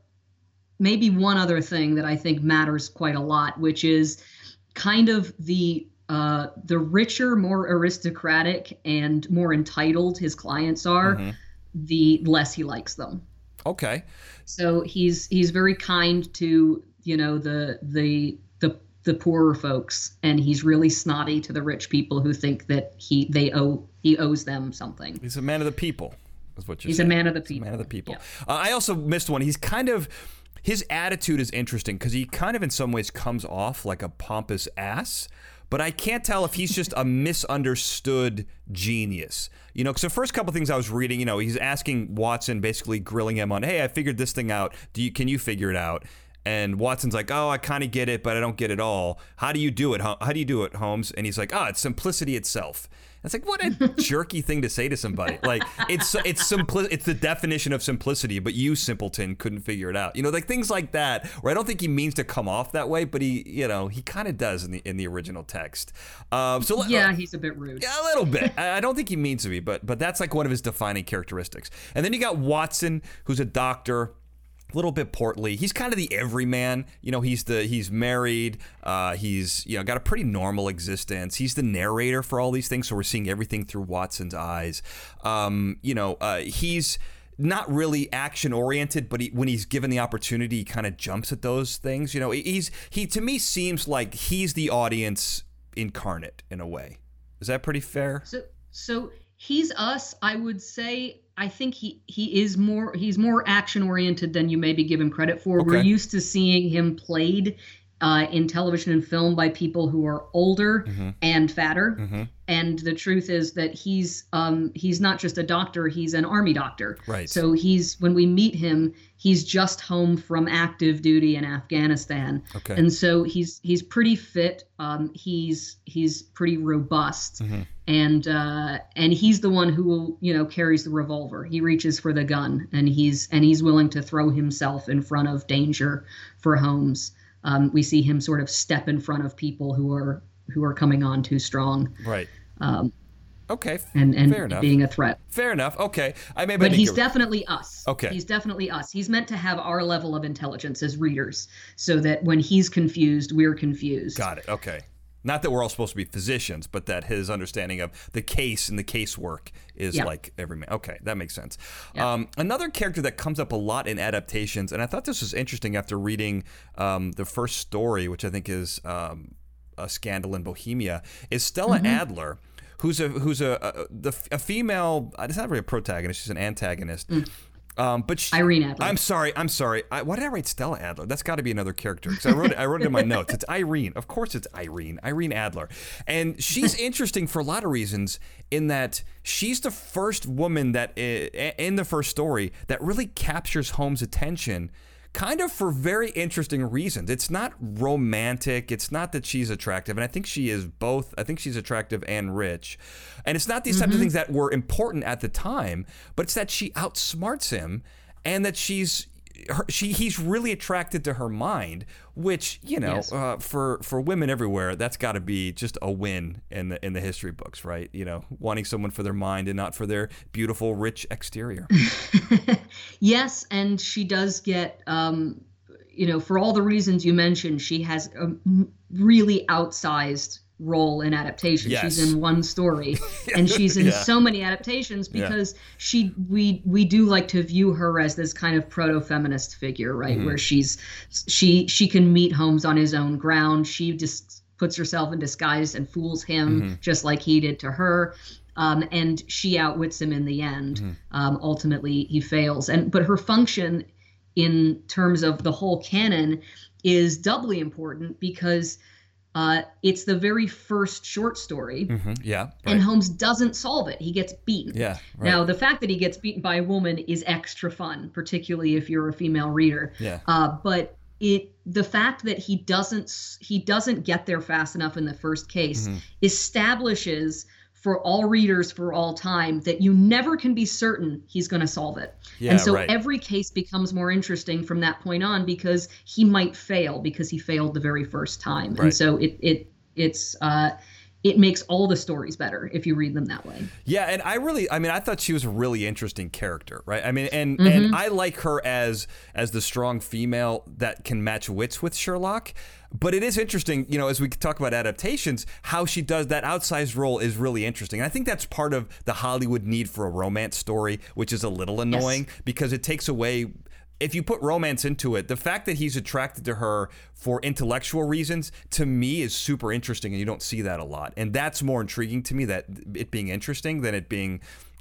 may be one other thing that I think matters quite a lot, which is kind of the uh, the richer, more aristocratic, and more entitled his clients are, the less he likes them. Okay. So he's he's very kind to you know the the the poorer folks, and he's really snotty to the rich people who think that he they owe he owes them something. He's a man of the people, is what you're He's a man of the He's a people. man of the people. Yeah. Uh, I also missed one. He's kind of his attitude is interesting because he kind of in some ways comes off like a pompous ass. But I can't tell if he's just a [LAUGHS] misunderstood genius. You know, because the first couple things I was reading, you know, he's asking Watson, basically grilling him on, "Hey, I figured this thing out. Do you can you figure it out?" And Watson's like, "Oh, I kind of get it, but I don't get it all. How do you do it? Hol- How do you do it, Holmes?" And he's like, "Oh, it's simplicity itself." It's like what a [LAUGHS] jerky thing to say to somebody. Like it's it's simpli- it's the definition of simplicity, but you simpleton couldn't figure it out. You know, like things like that. Where I don't think he means to come off that way, but he you know he kind of does in the in the original text. Um, so Yeah, he's a bit rude. yeah, a little bit. I I don't think he means to be, but but that's like one of his defining characteristics. And then you got Watson, who's a doctor, little bit portly. He's kind of the everyman. You know, he's the he's married. Uh, he's you know got a pretty normal existence. He's the narrator for all these things, so we're seeing everything through Watson's eyes. Um, you know, uh, he's not really action oriented, but he, when he's given the opportunity, he kind of jumps at those things. You know, he's he to me seems like he's the audience incarnate in a way. Is that pretty fair? So so he's us. I would say I think he he is more he's more action oriented than you maybe give him credit for. We're used to seeing him played uh, in television and film by people who are older Mm-hmm. and fatter. And the truth is that he's um, he's not just a doctor; he's an army doctor. Right. So he's when we meet him, he's just home from active duty in Afghanistan. Okay. And so he's he's pretty fit. Um, he's he's pretty robust, Mm-hmm. and uh, and he's the one who will you know carries the revolver. He reaches for the gun, and he's and he's willing to throw himself in front of danger for Holmes. Um, we see him sort of step in front of people who are who are coming on too strong Right. um, Okay. and and Fair enough. being a threat. Fair enough. Okay. I may. But he's definitely. definitely us. Okay. He's definitely us. He's meant to have our level of intelligence as readers, so that when he's confused, we're confused. Got it. Okay. Not that we're all supposed to be physicians, but that his understanding of the case and the casework is Yeah. like every man. Okay, that makes sense. Yeah. Um, another character that comes up a lot in adaptations, and I thought this was interesting after reading um, the first story, which I think is um, a scandal in Bohemia, is Stella Mm-hmm. Adler. Who's a who's a, a the a female? It's not really a protagonist. She's an antagonist. Um, but she. Irene Adler. I'm sorry. I'm sorry. I, why did I write Stella Adler? That's got to be another character because I wrote it. I wrote it in my notes. It's Irene. Of course, it's Irene. Irene Adler, and she's [LAUGHS] interesting for a lot of reasons. In that she's the first woman that in the first story that really captures Holmes' attention kind of for very interesting reasons. It's not romantic. It's not that she's attractive, and I think she is both. I think she's attractive and rich, and it's not these types of mm-hmm. things that were important at the time, but it's that she outsmarts him, and that she's her, she he's really attracted to her mind, which you know Yes. uh, for for women everywhere, that's got to be just a win in the in the history books, right? You know, wanting someone for their mind and not for their beautiful, rich exterior. [LAUGHS] yes, and she does get, um, you know, for all the reasons you mentioned, she has a really outsized role in adaptation. Yes. She's in one story, [LAUGHS] and she's in Yeah. so many adaptations Yeah. because she we we do like to view her as this kind of proto-feminist figure, right? Mm-hmm. Where she's she she can meet Holmes on his own ground. She just puts herself in disguise and fools him Mm-hmm. just like he did to her. Um, and she outwits him in the end. Mm-hmm. Um, ultimately, he fails. And but her function, in terms of the whole canon, is doubly important because uh, it's the very first short story, Mhm, Yeah, and. Holmes doesn't solve it. He gets beaten. yeah, right. Now, the fact that he gets beaten by a woman is extra fun, particularly if you're a female reader. yeah, Uh, but it the fact that he doesn't he doesn't get there fast enough in the first case Mm-hmm. establishes for all readers for all time that you never can be certain he's going to solve it. Yeah, and so right. every case becomes more interesting from that point on because he might fail because he failed the very first time. Right. And so it it it's uh it makes all the stories better if you read them that way. Yeah, and I really, I mean, I thought she was a really interesting character, right? I mean, and Mm-hmm. and I like her as as the strong female that can match wits with Sherlock. But it is interesting, you know, as we talk about adaptations, how she does that outsized role is really interesting. And I think that's part of the Hollywood need for a romance story, which is a little annoying because it takes away if you put romance into it, the fact that he's attracted to her for intellectual reasons to me is super interesting, and you don't see that a lot. And that's more intriguing to me that it being interesting than it being,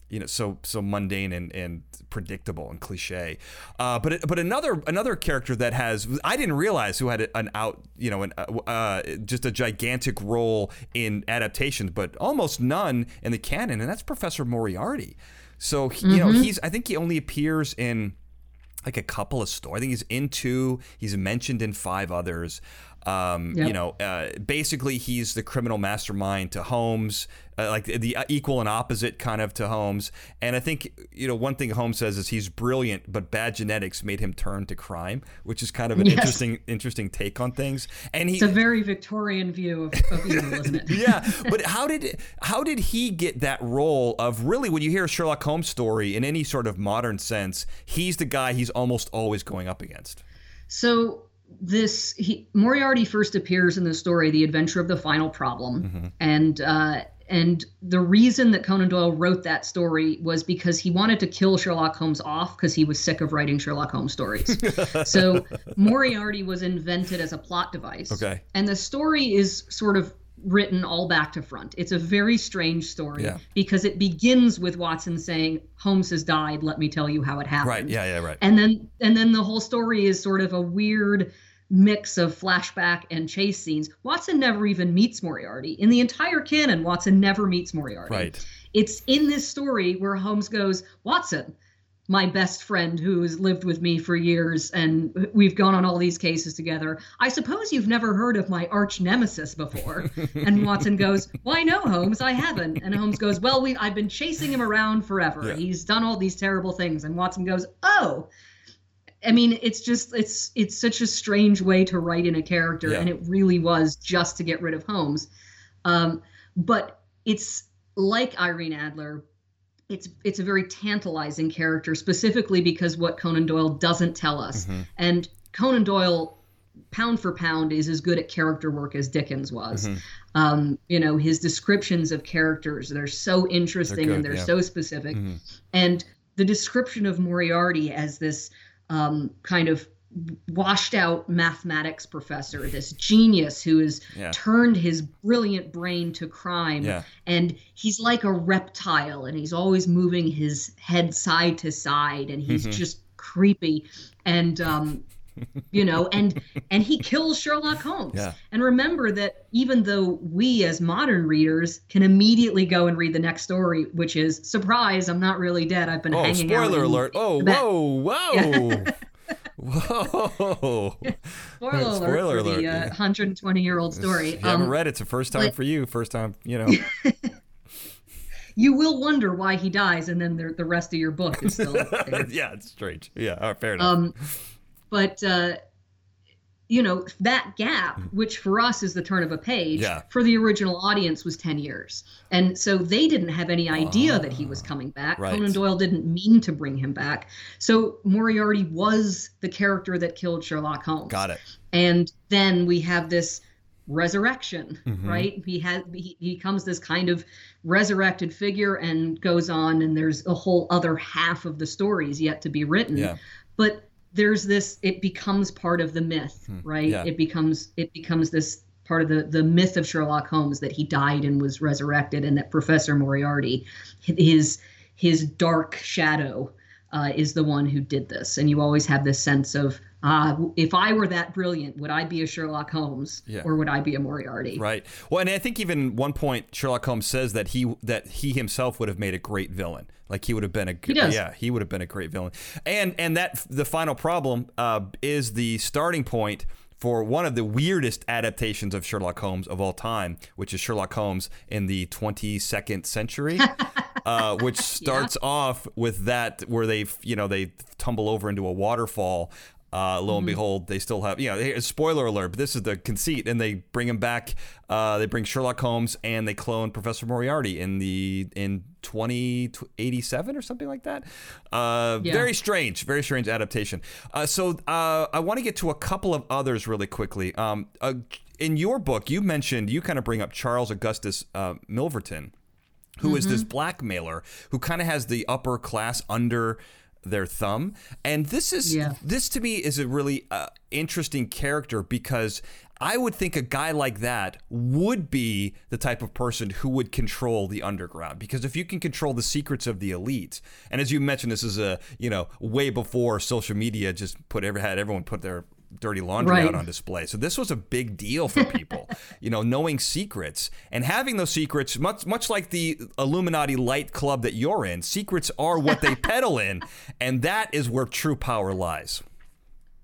you know, so so mundane and, and predictable and cliche. Uh, but but another another character that has I didn't realize who had an out you know an uh, uh, just a gigantic role in adaptations, but almost none in the canon, and that's Professor Moriarty. So he, you know he's I think he only appears in like a couple of stories. I think he's in two. He's mentioned in five others. Um, Yep. You know, uh, basically he's the criminal mastermind to Holmes, uh, like the equal and opposite kind of to Holmes. And I think you know one thing Holmes says is he's brilliant, but bad genetics made him turn to crime, which is kind of an Yes. interesting interesting take on things. And he It's a very Victorian view of, of evil, isn't it? [LAUGHS] yeah, [LAUGHS] but how did how did he get that role of really when you hear a Sherlock Holmes story in any sort of modern sense, he's the guy he's almost always going up against. So this he, Moriarty first appears in the story, "The Adventure of the Final Problem," and uh, and the reason that Conan Doyle wrote that story was because he wanted to kill Sherlock Holmes off because he was sick of writing Sherlock Holmes stories. [LAUGHS] so Moriarty was invented as a plot device. Okay. and the story is sort of written all back to front. It's a very strange story Yeah. because it begins with Watson saying, "Holmes has died. Let me tell you how it happened." Right? Yeah, yeah, right. and then and then the whole story is sort of a weird mix of flashback and chase scenes. Watson never even meets Moriarty. In the entire canon, Watson never meets Moriarty. Right. It's in this story where Holmes goes, "Watson, my best friend who's lived with me for years and we've gone on all these cases together. I suppose you've never heard of my arch nemesis before." [LAUGHS] and Watson goes, "Why no, Holmes? I haven't." And Holmes goes, "Well, we I've been chasing him around forever. Yeah. He's done all these terrible things." And Watson goes, "Oh." I mean, it's just it's it's such a strange way to write in a character, Yeah. and it really was just to get rid of Holmes. Um, but it's like Irene Adler. It's it's a very tantalizing character, specifically because what Conan Doyle doesn't tell us, Mm-hmm. and Conan Doyle, pound for pound, is as good at character work as Dickens was. Mm-hmm. Um, you know, his descriptions of characters they're so interesting good, and they're yeah. so specific, Mhm. and the description of Moriarty as this um, kind of washed out mathematics professor, this genius who has Yeah. turned his brilliant brain to crime. Yeah. And he's like a reptile and he's always moving his head side to side and he's Mm-hmm. just creepy. And, um, [LAUGHS] you know, and and he kills Sherlock Holmes. Yeah. And remember that even though we as modern readers can immediately go and read the next story, which is surprise, I'm not really dead. I've been Oh, hanging out. spoiler alert! Oh, the back." whoa, whoa, [LAUGHS] Whoa! [LAUGHS] Spoiler, [LAUGHS] alert Spoiler for the alert. uh, 120 year old story. You haven't Um, read it. It's the first time but- for you. First time, you know. [LAUGHS] you will wonder why he dies, and then the, the rest of your book is still there. yeah, it's strange. Yeah, right, fair enough. Um, but uh, you know that gap, which for us is the turn of a page. Yeah. for the original audience was ten years, and so they didn't have any idea that he was coming back. Right. Conan Doyle didn't mean to bring him back, so Moriarty was the character that killed Sherlock Holmes. Got it. and then we have this resurrection Mhm. right he has he, he becomes this kind of resurrected figure and goes on and there's a whole other half of the stories yet to be written Yeah. but there's this it becomes part of the myth right Hmm. Yeah. it becomes it becomes this part of the the myth of Sherlock Holmes that he died and was resurrected and that Professor Moriarty his his dark shadow uh, is the one who did this and you always have this sense of ah if I were that brilliant would I be a Sherlock Holmes Yeah. or would I be a Moriarty Right. Well, and I think even one point Sherlock Holmes says that he that he himself would have made a great villain. Like he would have been a He does. yeah he would have been a great villain. And and that the final problem uh, is the starting point for one of the weirdest adaptations of Sherlock Holmes of all time, which is Sherlock Holmes in the 22nd century, [LAUGHS] uh, which starts off with that where they you know they tumble over into a waterfall. Uh, lo and behold, they still have, you know, spoiler alert, but this is the conceit. And they bring him back. Uh, they bring Sherlock Holmes and they clone Professor Moriarty in the in 2087 or something like that. Uh, Yeah. Very strange, very strange adaptation. Uh, so uh, I want to get to a couple of others really quickly. Um, uh, in your book, you mentioned, you kind of bring up Charles Augustus uh, Milverton who is Mm-hmm. this blackmailer who kind of has the upper class under their thumb and this is Yeah. this to me is a really uh, interesting character because I would think a guy like that would be the type of person who would control the underground because if you can control the secrets of the elite and as you mentioned this is a you know way before social media just put every had everyone put their dirty laundry Right. out on display. So this was a big deal for people, [LAUGHS] you know, knowing secrets and having those secrets, much much like the Illuminati light club that you're in. Secrets are what they [LAUGHS] peddle in, and that is where true power lies.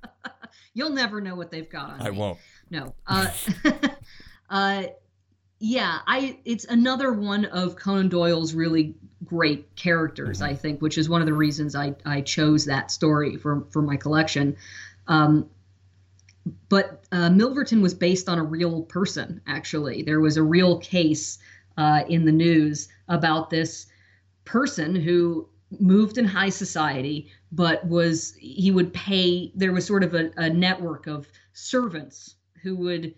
[LAUGHS] you'll never know what they've got on I me. won't. No. Uh, uh, yeah, I. It's another one of Conan Doyle's really great characters, I think, which is one of the reasons I I chose that story for for my collection. Um, but uh, Milverton was based on a real person. Actually, there was a real case uh, in the news about this person who moved in high society, but was he would pay. There was sort of a, a network of servants who would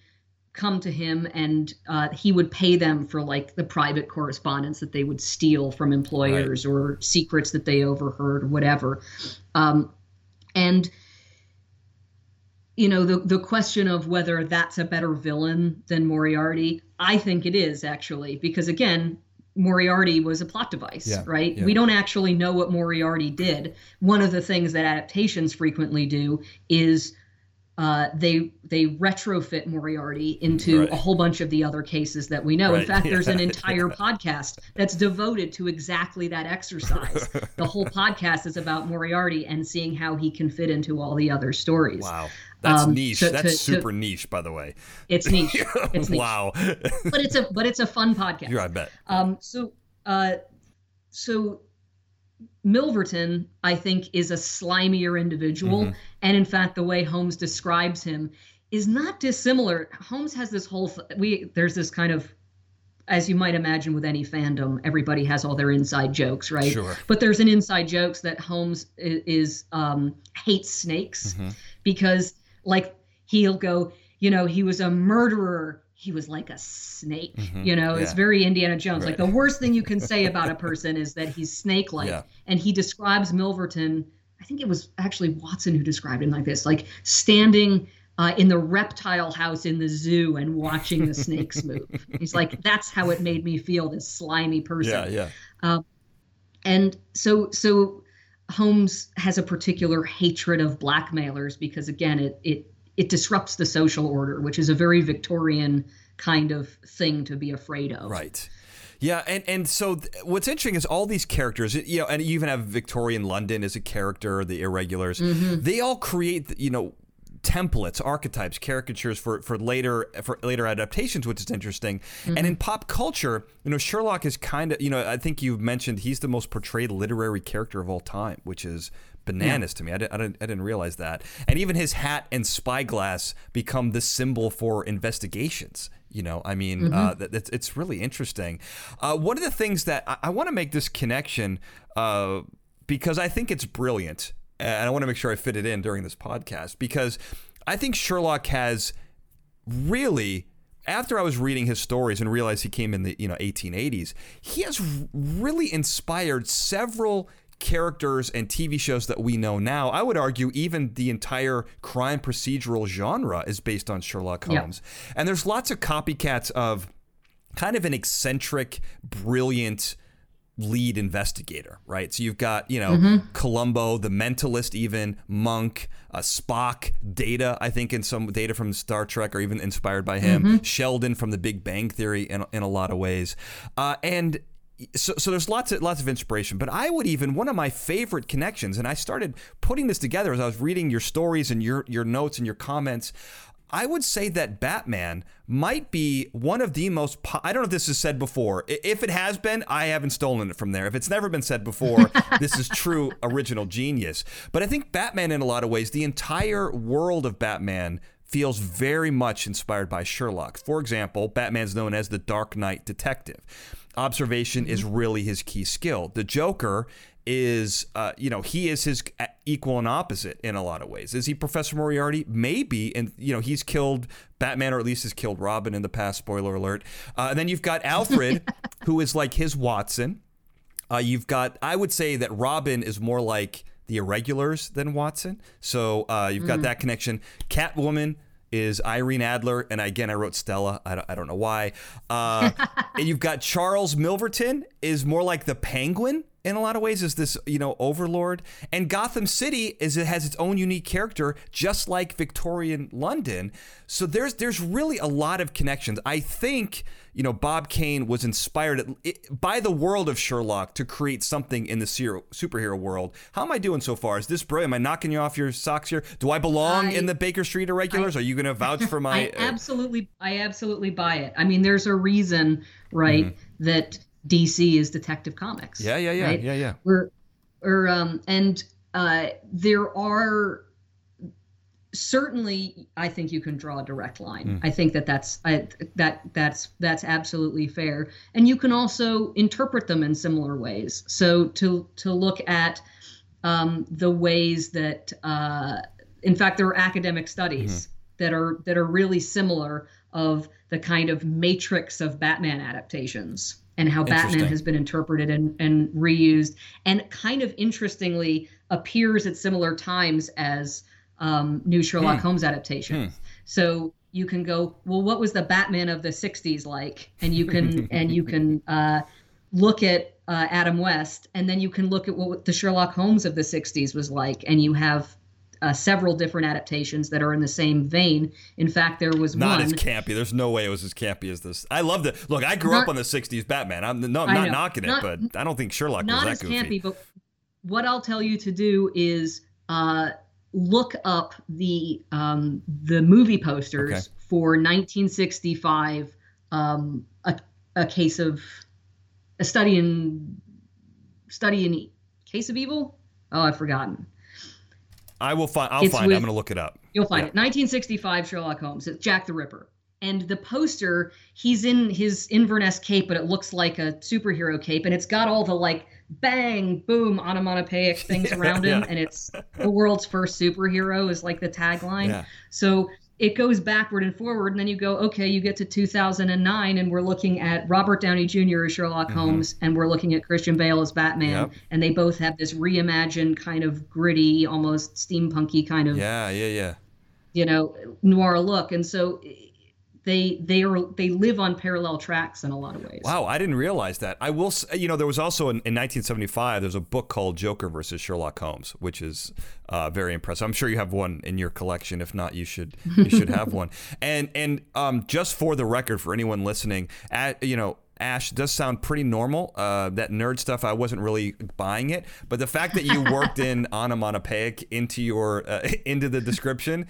come to him and uh, he would pay them for like the private correspondence that they would steal from employers or secrets that they overheard or whatever um, and you know the the question of whether that's a better villain than Moriarty I think it is actually because again Moriarty was a plot device Yeah, right yeah. we don't actually know what Moriarty did one of the things that adaptations frequently do is uh, they they retrofit Moriarty into Right. a whole bunch of the other cases that we know. Right, In fact, there's an yeah, [LAUGHS] entire podcast that's devoted to exactly that exercise. [LAUGHS] the whole podcast is about Moriarty and seeing how he can fit into all the other stories. Wow, that's Um, niche. to- that's to- to- super niche, by the way. It's [LAUGHS] niche. It's niche. wow. But it's a but it's a fun podcast. Here, I bet. Um, so, uh, so Milverton, I think, is a slimier individual, Mhm. and in fact, the way Holmes describes him is not dissimilar. Holmes has this whole th- we there's this kind of as you might imagine with any fandom, everybody has all their inside jokes, right? Sure. But there's an inside jokes that Holmes is, is um, hates snakes Mhm. because, like, he'll go, you know, he was a murderer. He was like a snake. Mhm. You know, it's very Indiana Jones. Like the worst thing you can say about a [LAUGHS] person is that he's snake-like. Yeah. And he describes Milverton. I think it was actually Watson who described him like this, like standing uh, in the reptile house in the zoo and watching the snakes [LAUGHS] move. He's like, that's how it made me feel. This slimy person Yeah, yeah. and so so Holmes has a particular hatred of blackmailers because again it it it disrupts the social order, which is a very Victorian kind of thing to be afraid of. Right. Yeah, and and so th- what's interesting is all these characters, you know, and you even have Victorian London as a character, the irregulars. Mm-hmm. They all create, you know, templates, archetypes, caricatures for for later for later adaptations, which is interesting. Mm-hmm. And in pop culture, you know, Sherlock is kind of, you know, I think you've mentioned he's the most portrayed literary character of all time, which is bananas to me. I didn't, I, didn't, I didn't realize that. And even his hat and spyglass become the symbol for investigations. You know, I mean, uh, that, it's really interesting. Uh, one of the things that I, I want to make this connection uh, because I think it's brilliant, and I want to make sure I fit it in during this podcast because I think Sherlock has really after I was reading his stories and realized he came in the you know 1880s, he has really inspired several characters and TV shows that we know now. I would argue even the entire crime procedural genre is based on Sherlock Yeah. Holmes. And there's lots of copycats of kind of an eccentric, brilliant lead investigator, right? So you've got, you know, Columbo, the mentalist, even Monk, uh, Spock, Data, I think in some Data from Star Trek are even inspired by him, Sheldon from the Big Bang Theory in, in a lot of ways. Uh, and so, so there's lots of lots of inspiration, but I would even one of my favorite connections, and I started putting this together as I was reading your stories and your your notes and your comments. I would say that Batman might be one of the most. Po- I don't know if this is said before. If it has been, I haven't stolen it from there. If it's never been said before, [LAUGHS] this is true original genius. But I think Batman, in a lot of ways, the entire world of Batman feels very much inspired by Sherlock. For example, Batman's known as the Dark Knight Detective. Observation is really his key skill. The Joker is, uh, you know, he is his equal and opposite in a lot of ways. Is he Professor Moriarty? Maybe, and you know, he's killed Batman, or at least has killed Robin in the past. Spoiler alert. Uh, and then you've got Alfred, [LAUGHS] who is like his Watson. Uh, you've got, I would say that Robin is more like the irregulars than Watson. So uh, you've got that connection. Catwoman is Irene Adler, and again, I wrote Stella. I don't, I don't know why. Uh, [LAUGHS] and you've got Charles Milverton is more like the Penguin in a lot of ways. Is this you know overlord? And Gotham City is it has its own unique character, just like Victorian London. So there's there's really a lot of connections. I think you know Bob Kane was inspired by the world of Sherlock to create something in the superhero world. How am I doing so far? Is this brilliant? Am I knocking you off your socks here? Do I belong I- in the Baker Street Irregulars? Are you going to vouch for [LAUGHS] my? uh, I absolutely, I absolutely buy it. I mean, there's a reason, right, that DC is Detective Comics. Yeah, yeah, yeah, right? yeah, yeah. Or, or um, and uh, there are certainly, I think you can draw a direct line. Hmm. I think that that's I, that that's that's absolutely fair, and you can also interpret them in similar ways. So to to look at um, the ways that, uh, in fact, there are academic studies Mm-hmm. that are that are really similar of the kind of matrix of Batman adaptations and how Batman has been interpreted and, and reused, and kind of interestingly appears at similar times as um, new Sherlock Hmm. Holmes adaptations. So you can go, well, what was the Batman of the '60s like? And you can [LAUGHS] and you can uh, look at uh, Adam West, and then you can look at what the Sherlock Holmes of the '60s was like, and you have uh, several different adaptations that are in the same vein. In fact, there was Not one. as campy. There's no way it was as campy as this. I love the look. I grew Not- up on the '60s Batman. I'm no, I'm not know. knocking it, Not- but I don't think Sherlock not was as that goofy. campy, but what I'll tell you to do is uh, look up the um, the movie posters Okay. for 1965, um, a, a case of a study in study in case of evil. Oh, I've forgotten. I will find. I'll It's find. it. I'm gonna look it up. You'll find Yeah. it. 1965 Sherlock Holmes. It's Jack the Ripper. And the poster, he's in his Inverness cape, but it looks like a superhero cape, and it's got all the like bang, boom, onomatopoeic [LAUGHS] things Yeah, around him, yeah. and it's the world's first superhero is like the tagline. So it goes backward and forward, and then you go, okay, you get to 2009, and we're looking at Robert Downey Jr. as Sherlock Holmes, and we're looking at Christian Bale as Batman, Mm-hmm. Yep. and they both have this reimagined kind of gritty, almost steampunky kind of Yeah, yeah, yeah. you know noir look and so they they are they live on parallel tracks in a lot of ways Wow, I didn't realize that. I will. You know, there was also in, in 1975. There's a book called Joker versus Sherlock Holmes, which is uh, very impressive. I'm sure you have one in your collection. If not, you should you should have one. [LAUGHS] And and um, just for the record, for anyone listening, at you know. Ash does sound pretty normal. Uh, that nerd stuff, I wasn't really buying it. But the fact that you worked in [LAUGHS] onomatopoeic into your uh, [LAUGHS] into the description,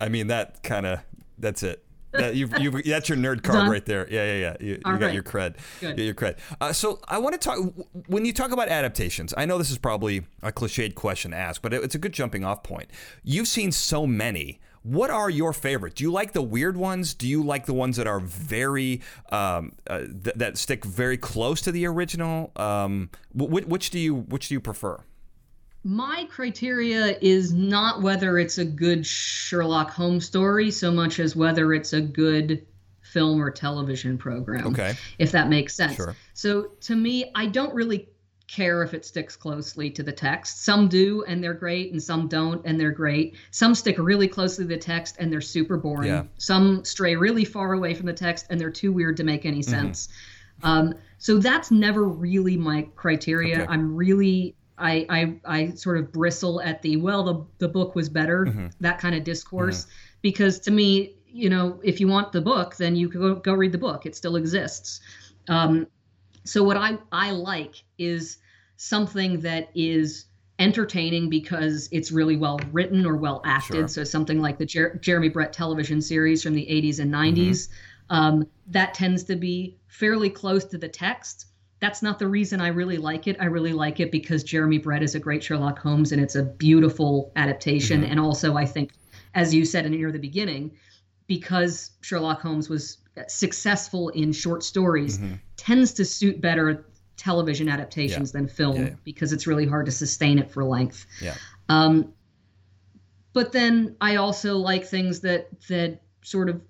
I mean, that kind of that's it. That you've, you've, that's your nerd card Done. right there. Yeah, yeah, yeah. You, you got right. your cred. You got your cred. Uh, so I want to talk when you talk about adaptations. I know this is probably a cliched question to ask, but it- it's a good jumping off point. You've seen so many. What are your favorite? Do you like the weird ones? Do you like the ones that are very um, uh, th- that stick very close to the original? Um, wh- which do you which do you prefer? My criteria is not whether it's a good Sherlock Holmes story so much as whether it's a good film or television program. Okay. If that makes sense. Sure. So to me, I don't really care if it sticks closely to the text. Some do and they're great, and some don't and they're great. Some stick really closely to the text and they're super boring. Yeah. Some stray really far away from the text and they're too weird to make any Mm-hmm. sense. Um, so that's never really my criteria. Okay. I'm really I, I I sort of bristle at the well the the book was better Mm-hmm. that kind of discourse because to me you know if you want the book then you can go, go read the book it still exists. Um, so what I I like is something that is entertaining because it's really well written or well acted. Sure. So something like the Jer- Jeremy Brett television series from the 80s and 90s um, that tends to be fairly close to the text. That's not the reason I really like it. I really like it because Jeremy Brett is a great Sherlock Holmes and it's a beautiful adaptation. And also, I think, as you said in near the beginning, because Sherlock Holmes was successful in short stories, tends to suit better television adaptations than film Yeah, yeah. because it's really hard to sustain it for length. Yeah. Um, but then I also like things that that sort of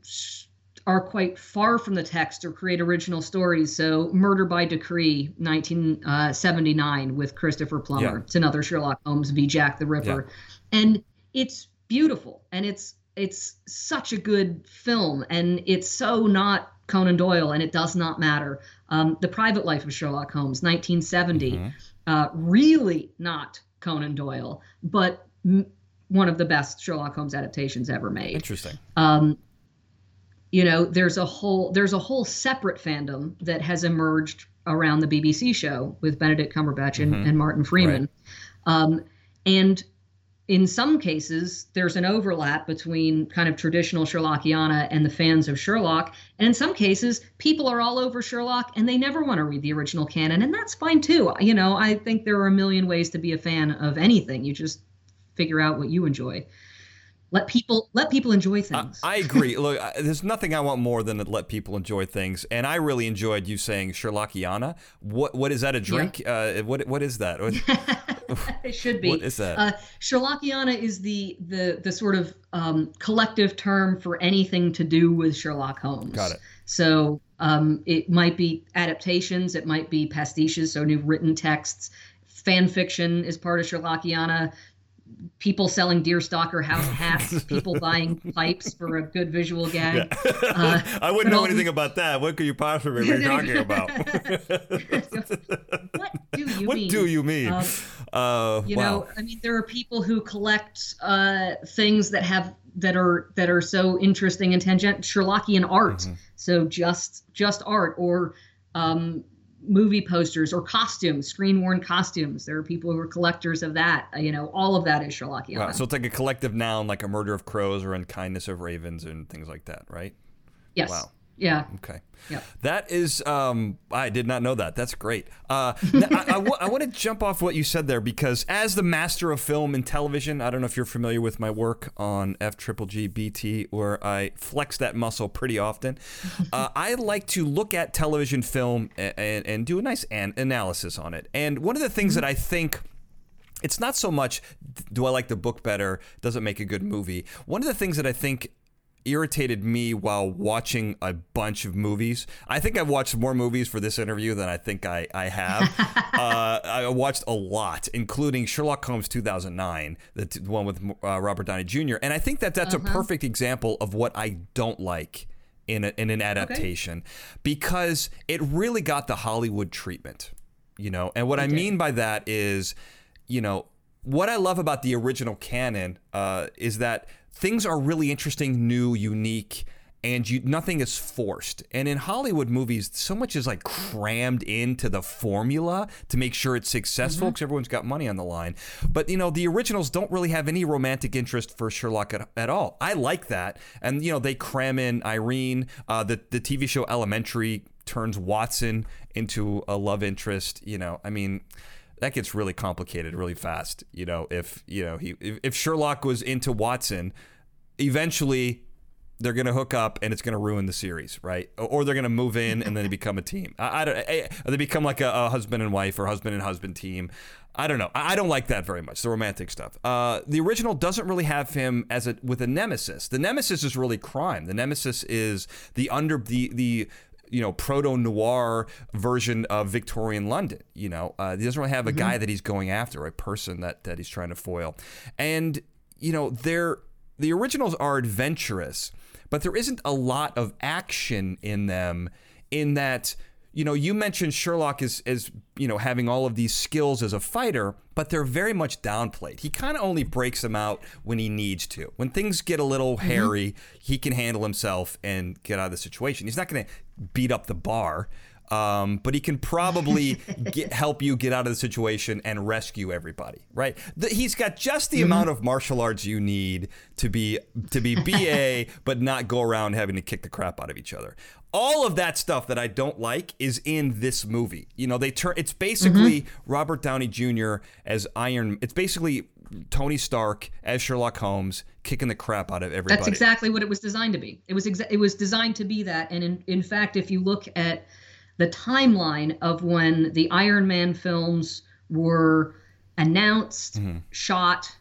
are quite far from the text or create original stories. So, Murder by Decree, 1979, with Christopher Plummer. Yeah. It's another Sherlock Holmes v. Jack the Ripper, and it's beautiful and it's it's such a good film and it's so not Conan Doyle and it does not matter. Um, the Private Life of Sherlock Holmes, 1970, uh, really not Conan Doyle, but m- one of the best Sherlock Holmes adaptations ever made. Interesting. Um, you know, there's a whole there's a whole separate fandom that has emerged around the BBC show with Benedict Cumberbatch and, and Martin Freeman, um, and in some cases there's an overlap between kind of traditional Sherlockiana and the fans of Sherlock, and in some cases people are all over Sherlock and they never want to read the original canon, and that's fine too. You know, I think there are a million ways to be a fan of anything. You just figure out what you enjoy. Let people let people enjoy things. I agree. Look, I, there's nothing I want more than to let people enjoy things, and I really enjoyed you saying Sherlockiana. What what is that? A drink? Uh, what what is that? [LAUGHS] It should be. What is that? Uh, Sherlockiana is the the the sort of um, collective term for anything to do with Sherlock Holmes. Got it. So um, it might be adaptations, it might be pastiches, so new written texts. Fan fiction is part of Sherlockiana. People selling deerstalker house hats, [LAUGHS] people buying pipes for a good visual gag. [LAUGHS] Uh, I wouldn't know anything these- about that. What could you possibly be [LAUGHS] talking about? what do you mean? what mean? do you mean? Um, uh, you wow. know i mean there are people who collect uh, things that have that are that are so interesting and tangent sherlockian art Mm-hmm. so just just art or um, movie posters or costumes screen worn costumes there are people who are collectors of that you know all of that is sherlockian Wow, so it's like a collective noun, like a murder of crows or unkindness of ravens and things like that, right? yes wow. Yeah Okay. Yeah. That is, um, I did not know that. That's great. Uh, [LAUGHS] I, I, I want to jump off what you said there because, as the master of film and television, I don't know if you're familiar with my work on F Triple G BT, where I flex that muscle pretty often. [LAUGHS] Uh, I like to look at television film and, and, and do a nice an- analysis on it. And one of the things that I think it's not so much do I like the book better, does it make a good movie. One of the things that I think irritated me while watching a bunch of movies. I think I've watched more movies for this interview than I think I, I have. [LAUGHS] uh, I watched a lot, including Sherlock Holmes 2009, the t- one with uh, Robert Downey Jr. And I think that that's a perfect example of what I don't like in, a, in an adaptation because it really got the Hollywood treatment, you know. And what I mean by that is, you know, what I love about the original canon uh, is that things are really interesting, new, unique, and you nothing is forced. And in Hollywood movies, so much is like crammed into the formula to make sure it's successful because everyone's got money on the line. But you know, the originals don't really have any romantic interest for Sherlock at, at all. I like that, and you know, they cram in Irene. Uh, the the TV show Elementary turns Watson into a love interest. You know, I mean that gets really complicated really fast. You know, if you know he if, Sherlock was into Watson, eventually they're going to hook up and it's going to ruin the series, right? Or they're going to move in and then they become a team. I, I don't. I, they become like a, a, husband and wife or husband and husband team. I don't know. I, I don't like that very much. The romantic stuff. Uh, the original doesn't really have him as a with a nemesis. The nemesis is really crime. The nemesis is the under the the you know proto noir version of Victorian London. You know, uh, he doesn't really have a mm-hmm. guy that he's going after, a person that that he's trying to foil, and you know they're the originals are adventurous but there isn't a lot of action in them in that you know you mentioned Sherlock as as you know having all of these skills as a fighter but they're very much downplayed he kind of only breaks them out when he needs to when things get a little mm-hmm. hairy he can handle himself and get out of the situation he's not going to beat up the bar um, but he can probably [LAUGHS] get, help you get out of the situation and rescue everybody. Right? The, he's got just the mm-hmm. amount of martial arts you need to be to be BA, [LAUGHS] but not go around having to kick the crap out of each other. All of that stuff that I don't like is in this movie. You know, they turn. It's basically mm-hmm. Robert Downey Jr. as Iron. It's basically Tony Stark as Sherlock Holmes kicking the crap out of everybody. That's exactly what it was designed to be. It was exa- it was designed to be that. And in, in fact, if you look at the timeline of when the Iron Man films were announced, mm-hmm. shot,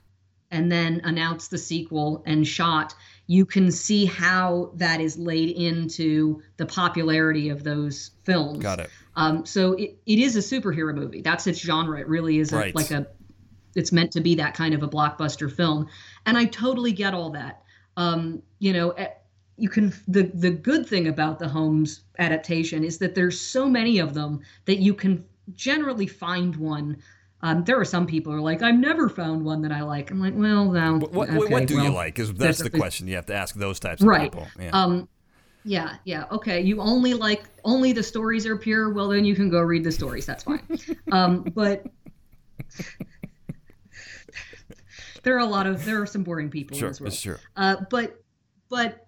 and then announced the sequel and shot, you can see how that is laid into the popularity of those films. Got it. Um, so it, it is a superhero movie. That's its genre. It really is a, right. like a. It's meant to be that kind of a blockbuster film, and I totally get all that. Um, you know, you can the the good thing about the Holmes adaptation is that there's so many of them that you can generally find one um, there are some people who are like, I've never found one that I like. I'm like, well, now. What, okay, what do well, you like? Is that's the question you have to ask those types of right. people. Yeah. Um, yeah, yeah. Okay, you only like only the stories are pure. Well, then you can go read the stories. That's fine. [LAUGHS] um, but there are a lot of there are some boring people sure, in this world. Sure. Uh, but but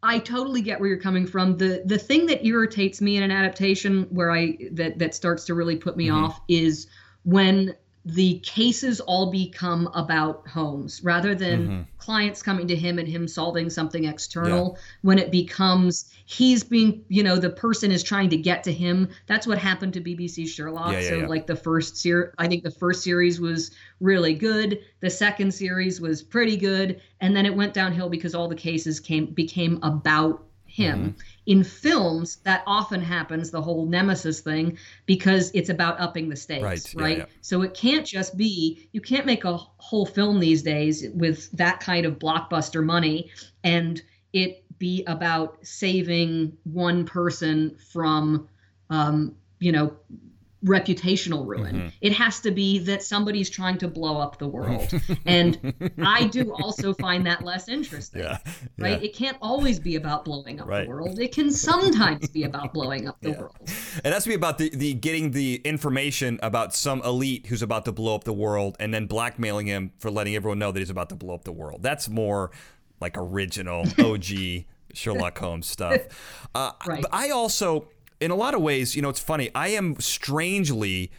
I totally get where you're coming from. The the thing that irritates me in an adaptation where I that that starts to really put me mm-hmm. off is when the cases all become about Holmes rather than mm-hmm. clients coming to him and him solving something external. Yeah. When it becomes he's being, you know, the person is trying to get to him. That's what happened to BBC Sherlock. Yeah, yeah, so, like the first series, I think the first series was really good. The second series was pretty good, and then it went downhill because all the cases came became about him. Mm-hmm. In films, that often happens, the whole nemesis thing, because it's about upping the stakes, right? right? Yeah, yeah. So it can't just be, you can't make a whole film these days with that kind of blockbuster money and it be about saving one person from, um, you know, reputational ruin. Mm-hmm. It has to be that somebody's trying to blow up the world. [LAUGHS] and I do also find that less interesting. Yeah. Right? Yeah. It can't always be about blowing up right. the world. It can sometimes be about blowing up the yeah. world. It has to be about the, the getting the information about some elite who's about to blow up the world and then blackmailing him for letting everyone know that he's about to blow up the world. That's more like original OG [LAUGHS] Sherlock Holmes stuff. Uh, right. But I also in a lot of ways, you know, it's funny. I am strangely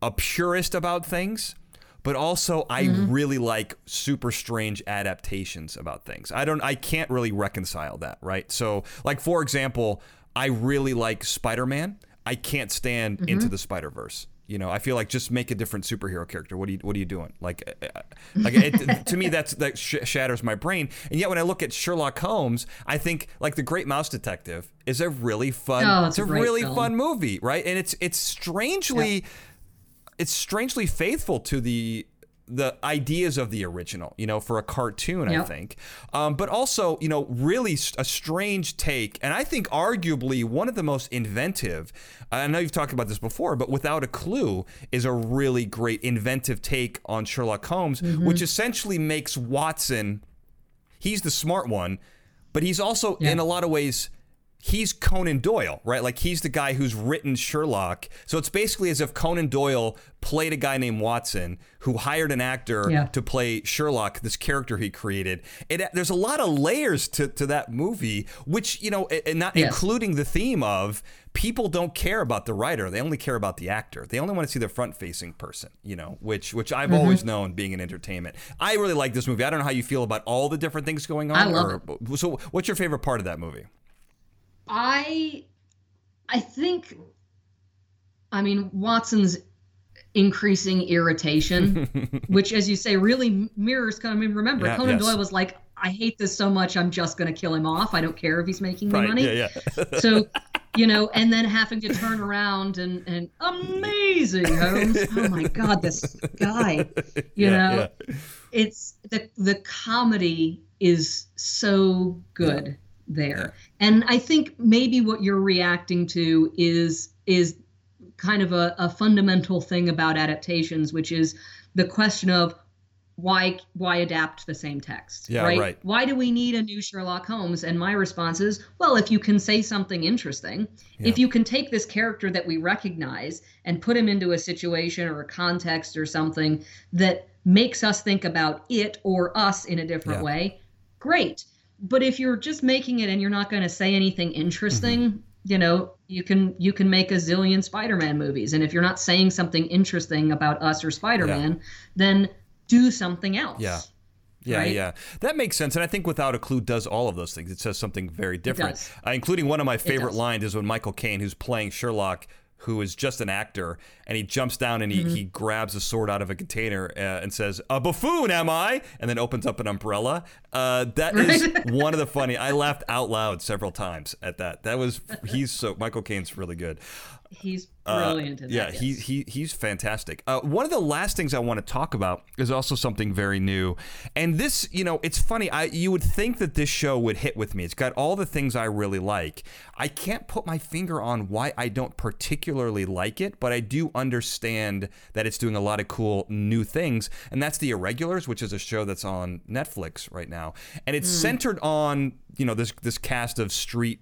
a purist about things, but also I mm-hmm. really like super strange adaptations about things. I don't I can't really reconcile that, right? So, like for example, I really like Spider-Man. I can't stand mm-hmm. Into the Spider-Verse. You know, I feel like just make a different superhero character. What are you What are you doing? Like, uh, uh, like it, [LAUGHS] to me, that's that sh- shatters my brain. And yet, when I look at Sherlock Holmes, I think like the Great Mouse Detective is a really fun. Oh, it's, it's a, a really film. fun movie, right? And it's it's strangely, yeah. it's strangely faithful to the the ideas of the original, you know, for a cartoon, yep. I think. Um, but also, you know, really a strange take, and I think arguably one of the most inventive. I know you've talked about this before, but without a clue is a really great inventive take on Sherlock Holmes, mm-hmm. which essentially makes Watson, he's the smart one, but he's also Yeah. in a lot of ways he's Conan Doyle, right? Like he's the guy who's written Sherlock. So it's basically as if Conan Doyle played a guy named Watson who hired an actor Yeah. to play Sherlock, this character he created. It, there's a lot of layers to, to that movie, which, you know, and not Yes. including the theme of people don't care about the writer. They only care about the actor. They only want to see the front facing person, you know, which which I've Mm-hmm. always known being in entertainment. I really like this movie. I don't know how you feel about all the different things going on. I love or, So what's your favorite part of that movie? I I think I mean Watson's increasing irritation, [LAUGHS] which as you say really mirrors I mean remember Yeah, Conan yes. Doyle was like I hate this so much I'm just going to kill him off. I don't care if he's making me money. Yeah, yeah. [LAUGHS] So, you know, and then having to turn around and and amazing Holmes. Oh my god, this guy. [LAUGHS] You Yeah, know, yeah. it's the the comedy is so good there and i think maybe what you're reacting to is is kind of a, a fundamental thing about adaptations which is the question of why why adapt the same text Yeah, right? right. why do we need a new sherlock holmes and my response is well if you can say something interesting if you can take this character that we recognize and put him into a situation or a context or something that makes us think about it or us in a different Yeah. way great but if you're just making it and you're not going to say anything interesting Mm-hmm. you know you can you can make a zillion spider-man movies and if you're not saying something interesting about us or spider-man then do something else Yeah. Yeah, right? yeah. That makes sense. And I think Without a Clue does all of those things. It says something very different. Uh, including one of my favorite lines is when Michael Caine, who's playing Sherlock, who is just an actor, and he jumps down and he, Mm-hmm. he grabs a sword out of a container uh, and says, A buffoon, am I? And then opens up an umbrella. Uh, that [LAUGHS] is one of the funny. I laughed out loud several times at that. That was, he's so, Michael Caine's really good. He's Uh, brilliant in yeah, that he, he he's fantastic. Uh, one of the last things I want to talk about is also something very new, and this, you know, it's funny. I you would think that this show would hit with me. It's got all the things I really like. I can't put my finger on why I don't particularly like it, but I do understand that it's doing a lot of cool new things, and that's The Irregulars, which is a show that's on Netflix right now, and it's centered on you know this this cast of street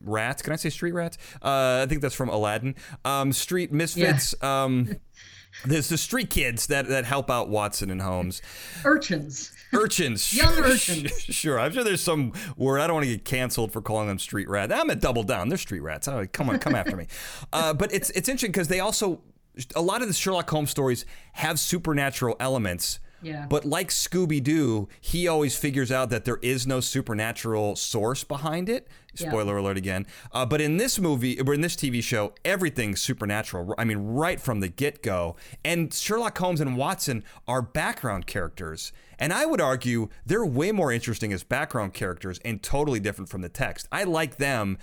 rats. Can I say street rats? Uh, I think that's from Aladdin. Um, street misfits. Um, there's the street kids that, that help out Watson and Holmes. urchins Urchins. [LAUGHS] Young urchins. [LAUGHS] Sure. I'm sure there's some word. I don't want to get canceled for calling them street rats. I'm at double down. They're street rats. Oh, come on, come after me. [LAUGHS] Uh, but it's it's interesting because they also a lot of the Sherlock Holmes stories have supernatural elements. Yeah. But like Scooby Doo, he always figures out that there is no supernatural source behind it. Yeah. Spoiler alert again. Uh, but in this movie, or in this TV show, everything's supernatural. I mean, right from the get go. And Sherlock Holmes and Watson are background characters. And I would argue they're way more interesting as background characters and totally different from the text. I like them.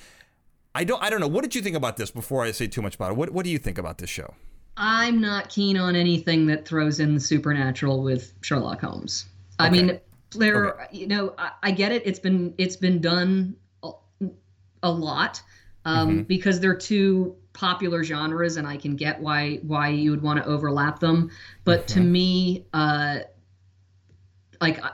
I don't. I don't know. What did you think about this? Before I say too much about it, what What do you think about this show? I'm not keen on anything that throws in the supernatural with Sherlock Holmes. I mean, there, you know, I, I get it. It's been it's been done a, a lot um, Mm-hmm. because they're two popular genres, and I can get why why you would want to overlap them. But to Mm-hmm. me, uh, like I,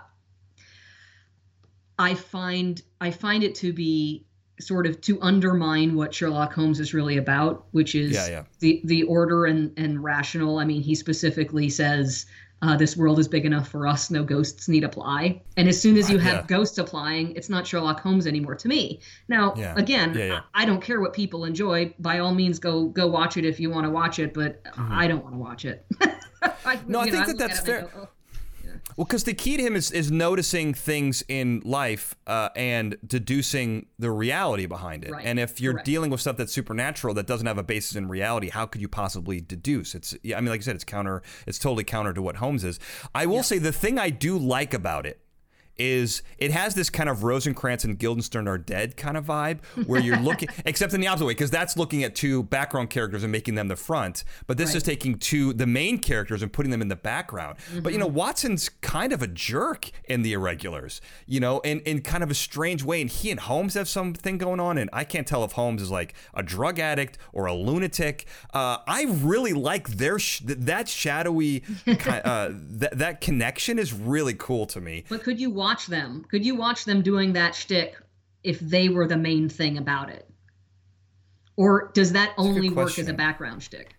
I find I find it to be sort of to undermine what Sherlock Holmes is really about, which is Yeah, yeah. the the order and and rational. I mean, he specifically says uh, this world is big enough for us. No ghosts need apply. And as soon as you have yeah. ghosts applying, it's not Sherlock Holmes anymore to me. Now, Yeah. again, Yeah. I, I don't care what people enjoy. By all means, go go watch it if you want to watch it. But I don't want to watch it. [LAUGHS] I, No, I think that that's at it and I fair. go, "Oh." Well, because the key to him is, is noticing things in life uh, and deducing the reality behind it. Right. And if you're Correct. dealing with stuff that's supernatural that doesn't have a basis in reality, how could you possibly deduce? It's yeah, I mean, like I said, it's counter. It's totally counter to what Holmes is. I will say the thing I do like about it is it has this kind of Rosencrantz and Guildenstern are dead kind of vibe where you're looking, [LAUGHS] except in the opposite way, because that's looking at two background characters and making them the front. But this is taking two the main characters and putting them in the background. But you know, Watson's kind of a jerk in the Irregulars, you know, in, in kind of a strange way. And he and Holmes have something going on, and I can't tell if Holmes is like a drug addict or a lunatic. Uh, I really like their sh- that shadowy, uh, [LAUGHS] that that connection is really cool to me. But could you watch them? Could you watch them doing that shtick if they were the main thing about it? Or does that only work as a background shtick?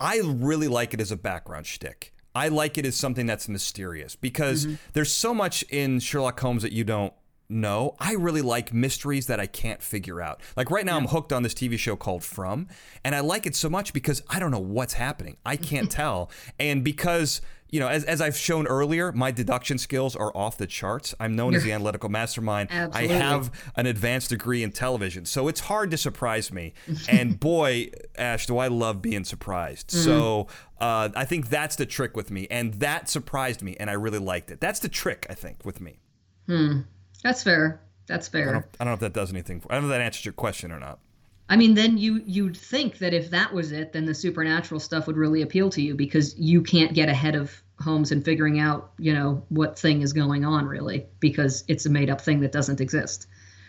I really like it as a background shtick. I like it as something that's mysterious because mm-hmm. there's so much in Sherlock Holmes that you don't know. I really like mysteries that I can't figure out. Like right now, I'm hooked on this TV show called From, and I like it so much because I don't know what's happening. I can't [LAUGHS] tell. And because you know, as, as I've shown earlier, my deduction skills are off the charts. I'm known as the [LAUGHS] analytical mastermind. Absolutely. I have an advanced degree in television, so it's hard to surprise me. and [LAUGHS] boy, Ash, do I love being surprised. So uh, I think that's the trick with me, and that surprised me, and I really liked it. That's the trick, I think, with me. Hmm. That's fair. That's fair. I don't, I don't know if that does anything. For, I don't know if that answers your question or not. I mean, then you you'd think that if that was it, then the supernatural stuff would really appeal to you because you can't get ahead of Holmes and figuring out, you know, what thing is going on really because it's a made up thing that doesn't exist.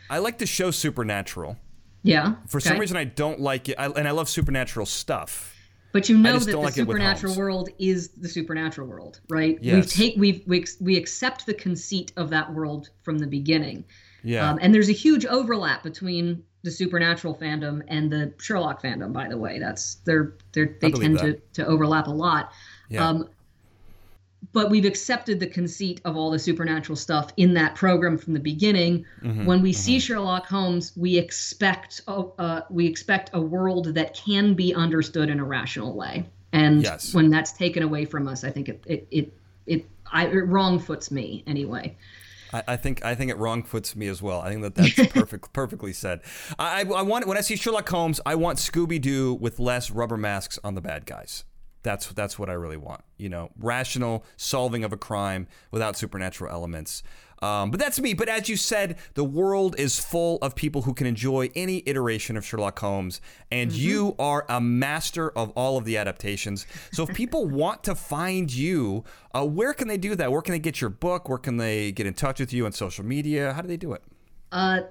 I like the show Supernatural. Yeah. For some reason, I don't like it, I, and I love supernatural stuff. But you know that the like supernatural world is the supernatural world, right? Yes. We've take we've we, we accept the conceit of that world from the beginning. Yeah. Um, and there's a huge overlap between the supernatural fandom and the Sherlock fandom. By the way, that's they're they're they tend to to overlap a lot. Yeah. Um, but we've accepted the conceit of all the supernatural stuff in that program from the beginning. Mm-hmm, when we see Sherlock Holmes, we expect a, uh, we expect a world that can be understood in a rational way. And Yes. when that's taken away from us, I think it it it, it I, it wrong foots me anyway. I, I think I think it wrong foots me as well. I think that that's [LAUGHS] perfect, perfectly said. I, I I want when I see Sherlock Holmes, I want Scooby Doo with less rubber masks on the bad guys. That's that's what I really want. You know, rational solving of a crime without supernatural elements. Um, but that's me. But as you said, the world is full of people who can enjoy any iteration of Sherlock Holmes, and you are a master of all of the adaptations. So if people [LAUGHS] want to find you, uh, where can they do that? Where can they get your book? Where can they get in touch with you on social media? How do they do it? Uh,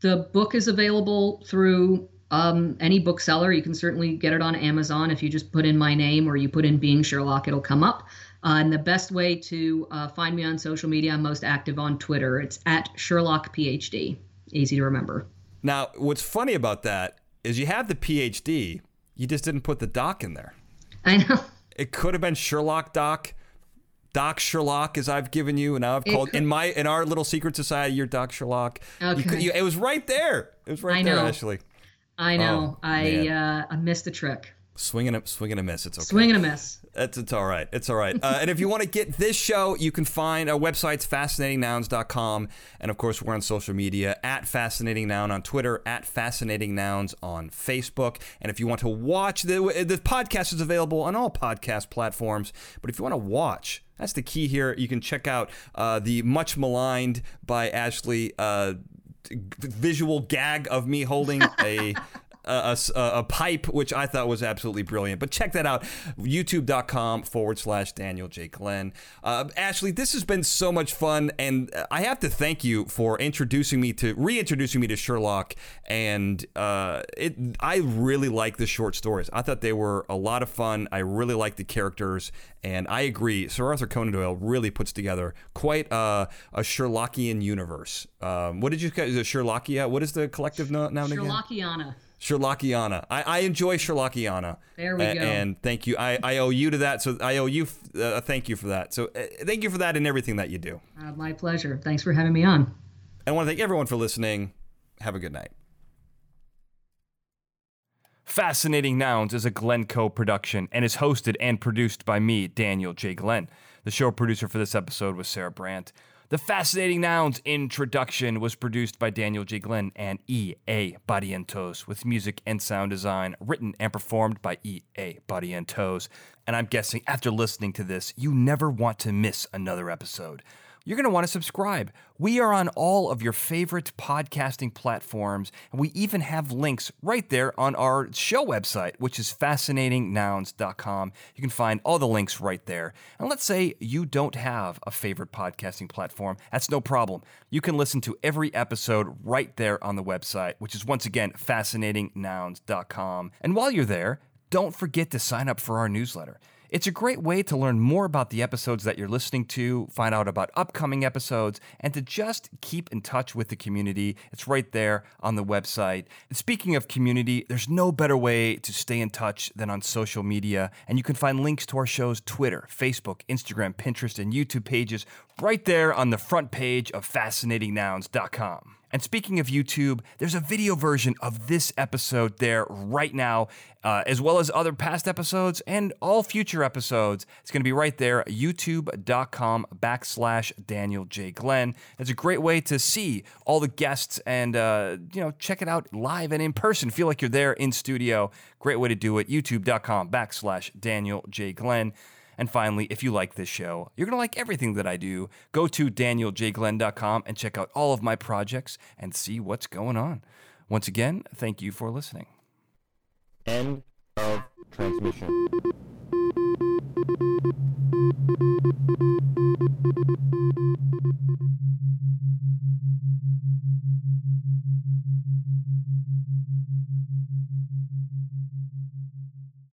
the book is available through um, any bookseller. You can certainly get it on Amazon if you just put in my name or you put in Being Sherlock, it'll come up. Uh, and the best way to uh, find me on social media, I'm most active on Twitter. It's at Sherlock PhD. Easy to remember. Now, what's funny about that is you have the PhD, you just didn't put the doc in there. I know. [LAUGHS] It could have been Sherlock Doc, Doc Sherlock, as I've given you, and now I've called could- in my in our little secret society. You're Doc Sherlock. You Okay. could- you- it was right there. It was right I there, know. Ashley. I know. Oh, I uh, I missed the trick. Swinging a swinging a miss. It's okay. Swing and a miss. It's, it's all right. It's all right. Uh, and if you want to get this show, you can find our website's fascinatingnouns.com. And of course, we're on social media at Fascinating Noun on Twitter, at Fascinating Nouns on Facebook. And if you want to watch, the, the podcast is available on all podcast platforms. But if you want to watch, that's the key here. You can check out uh, the much maligned by Ashley uh, visual gag of me holding a. [LAUGHS] a, a, a pipe, which I thought was absolutely brilliant. But check that out, youtube.com forward slash Daniel J. Glenn. Uh, Ashley, this has been so much fun, and I have to thank you for introducing me to, reintroducing me to Sherlock. And uh, it, I really like the short stories. I thought they were a lot of fun. I really like the characters, and I agree. Sir Arthur Conan Doyle really puts together quite a, a Sherlockian universe. Um, what did you is it Sherlockia? What is the collective no- noun again? Sherlockiana. Sherlockiana. I, I enjoy Sherlockiana. There we A- go. And thank you. I, I owe you to that. So I owe you uh, thank you for that. So uh, thank you for that and everything that you do. Uh, my pleasure. Thanks for having me on. I want to thank everyone for listening. Have a good night. Fascinating Nouns is a Glencoe production and is hosted and produced by me, Daniel J. Glenn. The show producer for this episode was Sarah Brandt. The Fascinating Nouns introduction was produced by Daniel J. Glenn and E.A. Barrientos, with music and sound design written and performed by E.A. Barrientos. And I'm guessing after listening to this, you never want to miss another episode you're going to want to subscribe. We are on all of your favorite podcasting platforms, and we even have links right there on our show website, which is fascinatingnouns.com. You can find all the links right there. And let's say you don't have a favorite podcasting platform, that's no problem. You can listen to every episode right there on the website, which is once again fascinatingnouns.com. And while you're there, don't forget to sign up for our newsletter. It's a great way to learn more about the episodes that you're listening to, find out about upcoming episodes, and to just keep in touch with the community. It's right there on the website. And speaking of community, there's no better way to stay in touch than on social media, and you can find links to our show's Twitter, Facebook, Instagram, Pinterest, and YouTube pages right there on the front page of fascinatingnouns.com. And speaking of YouTube, there's a video version of this episode there right now, uh, as well as other past episodes and all future episodes. It's going to be right there, youtube.com backslash Daniel J. Glenn. It's a great way to see all the guests and, uh, you know, check it out live and in person. Feel like you're there in studio. Great way to do it, youtube.com backslash Daniel J. Glenn. And finally, if you like this show, you're going to like everything that I do. Go to danieljglenn.com and check out all of my projects and see what's going on. Once again, thank you for listening. End of transmission.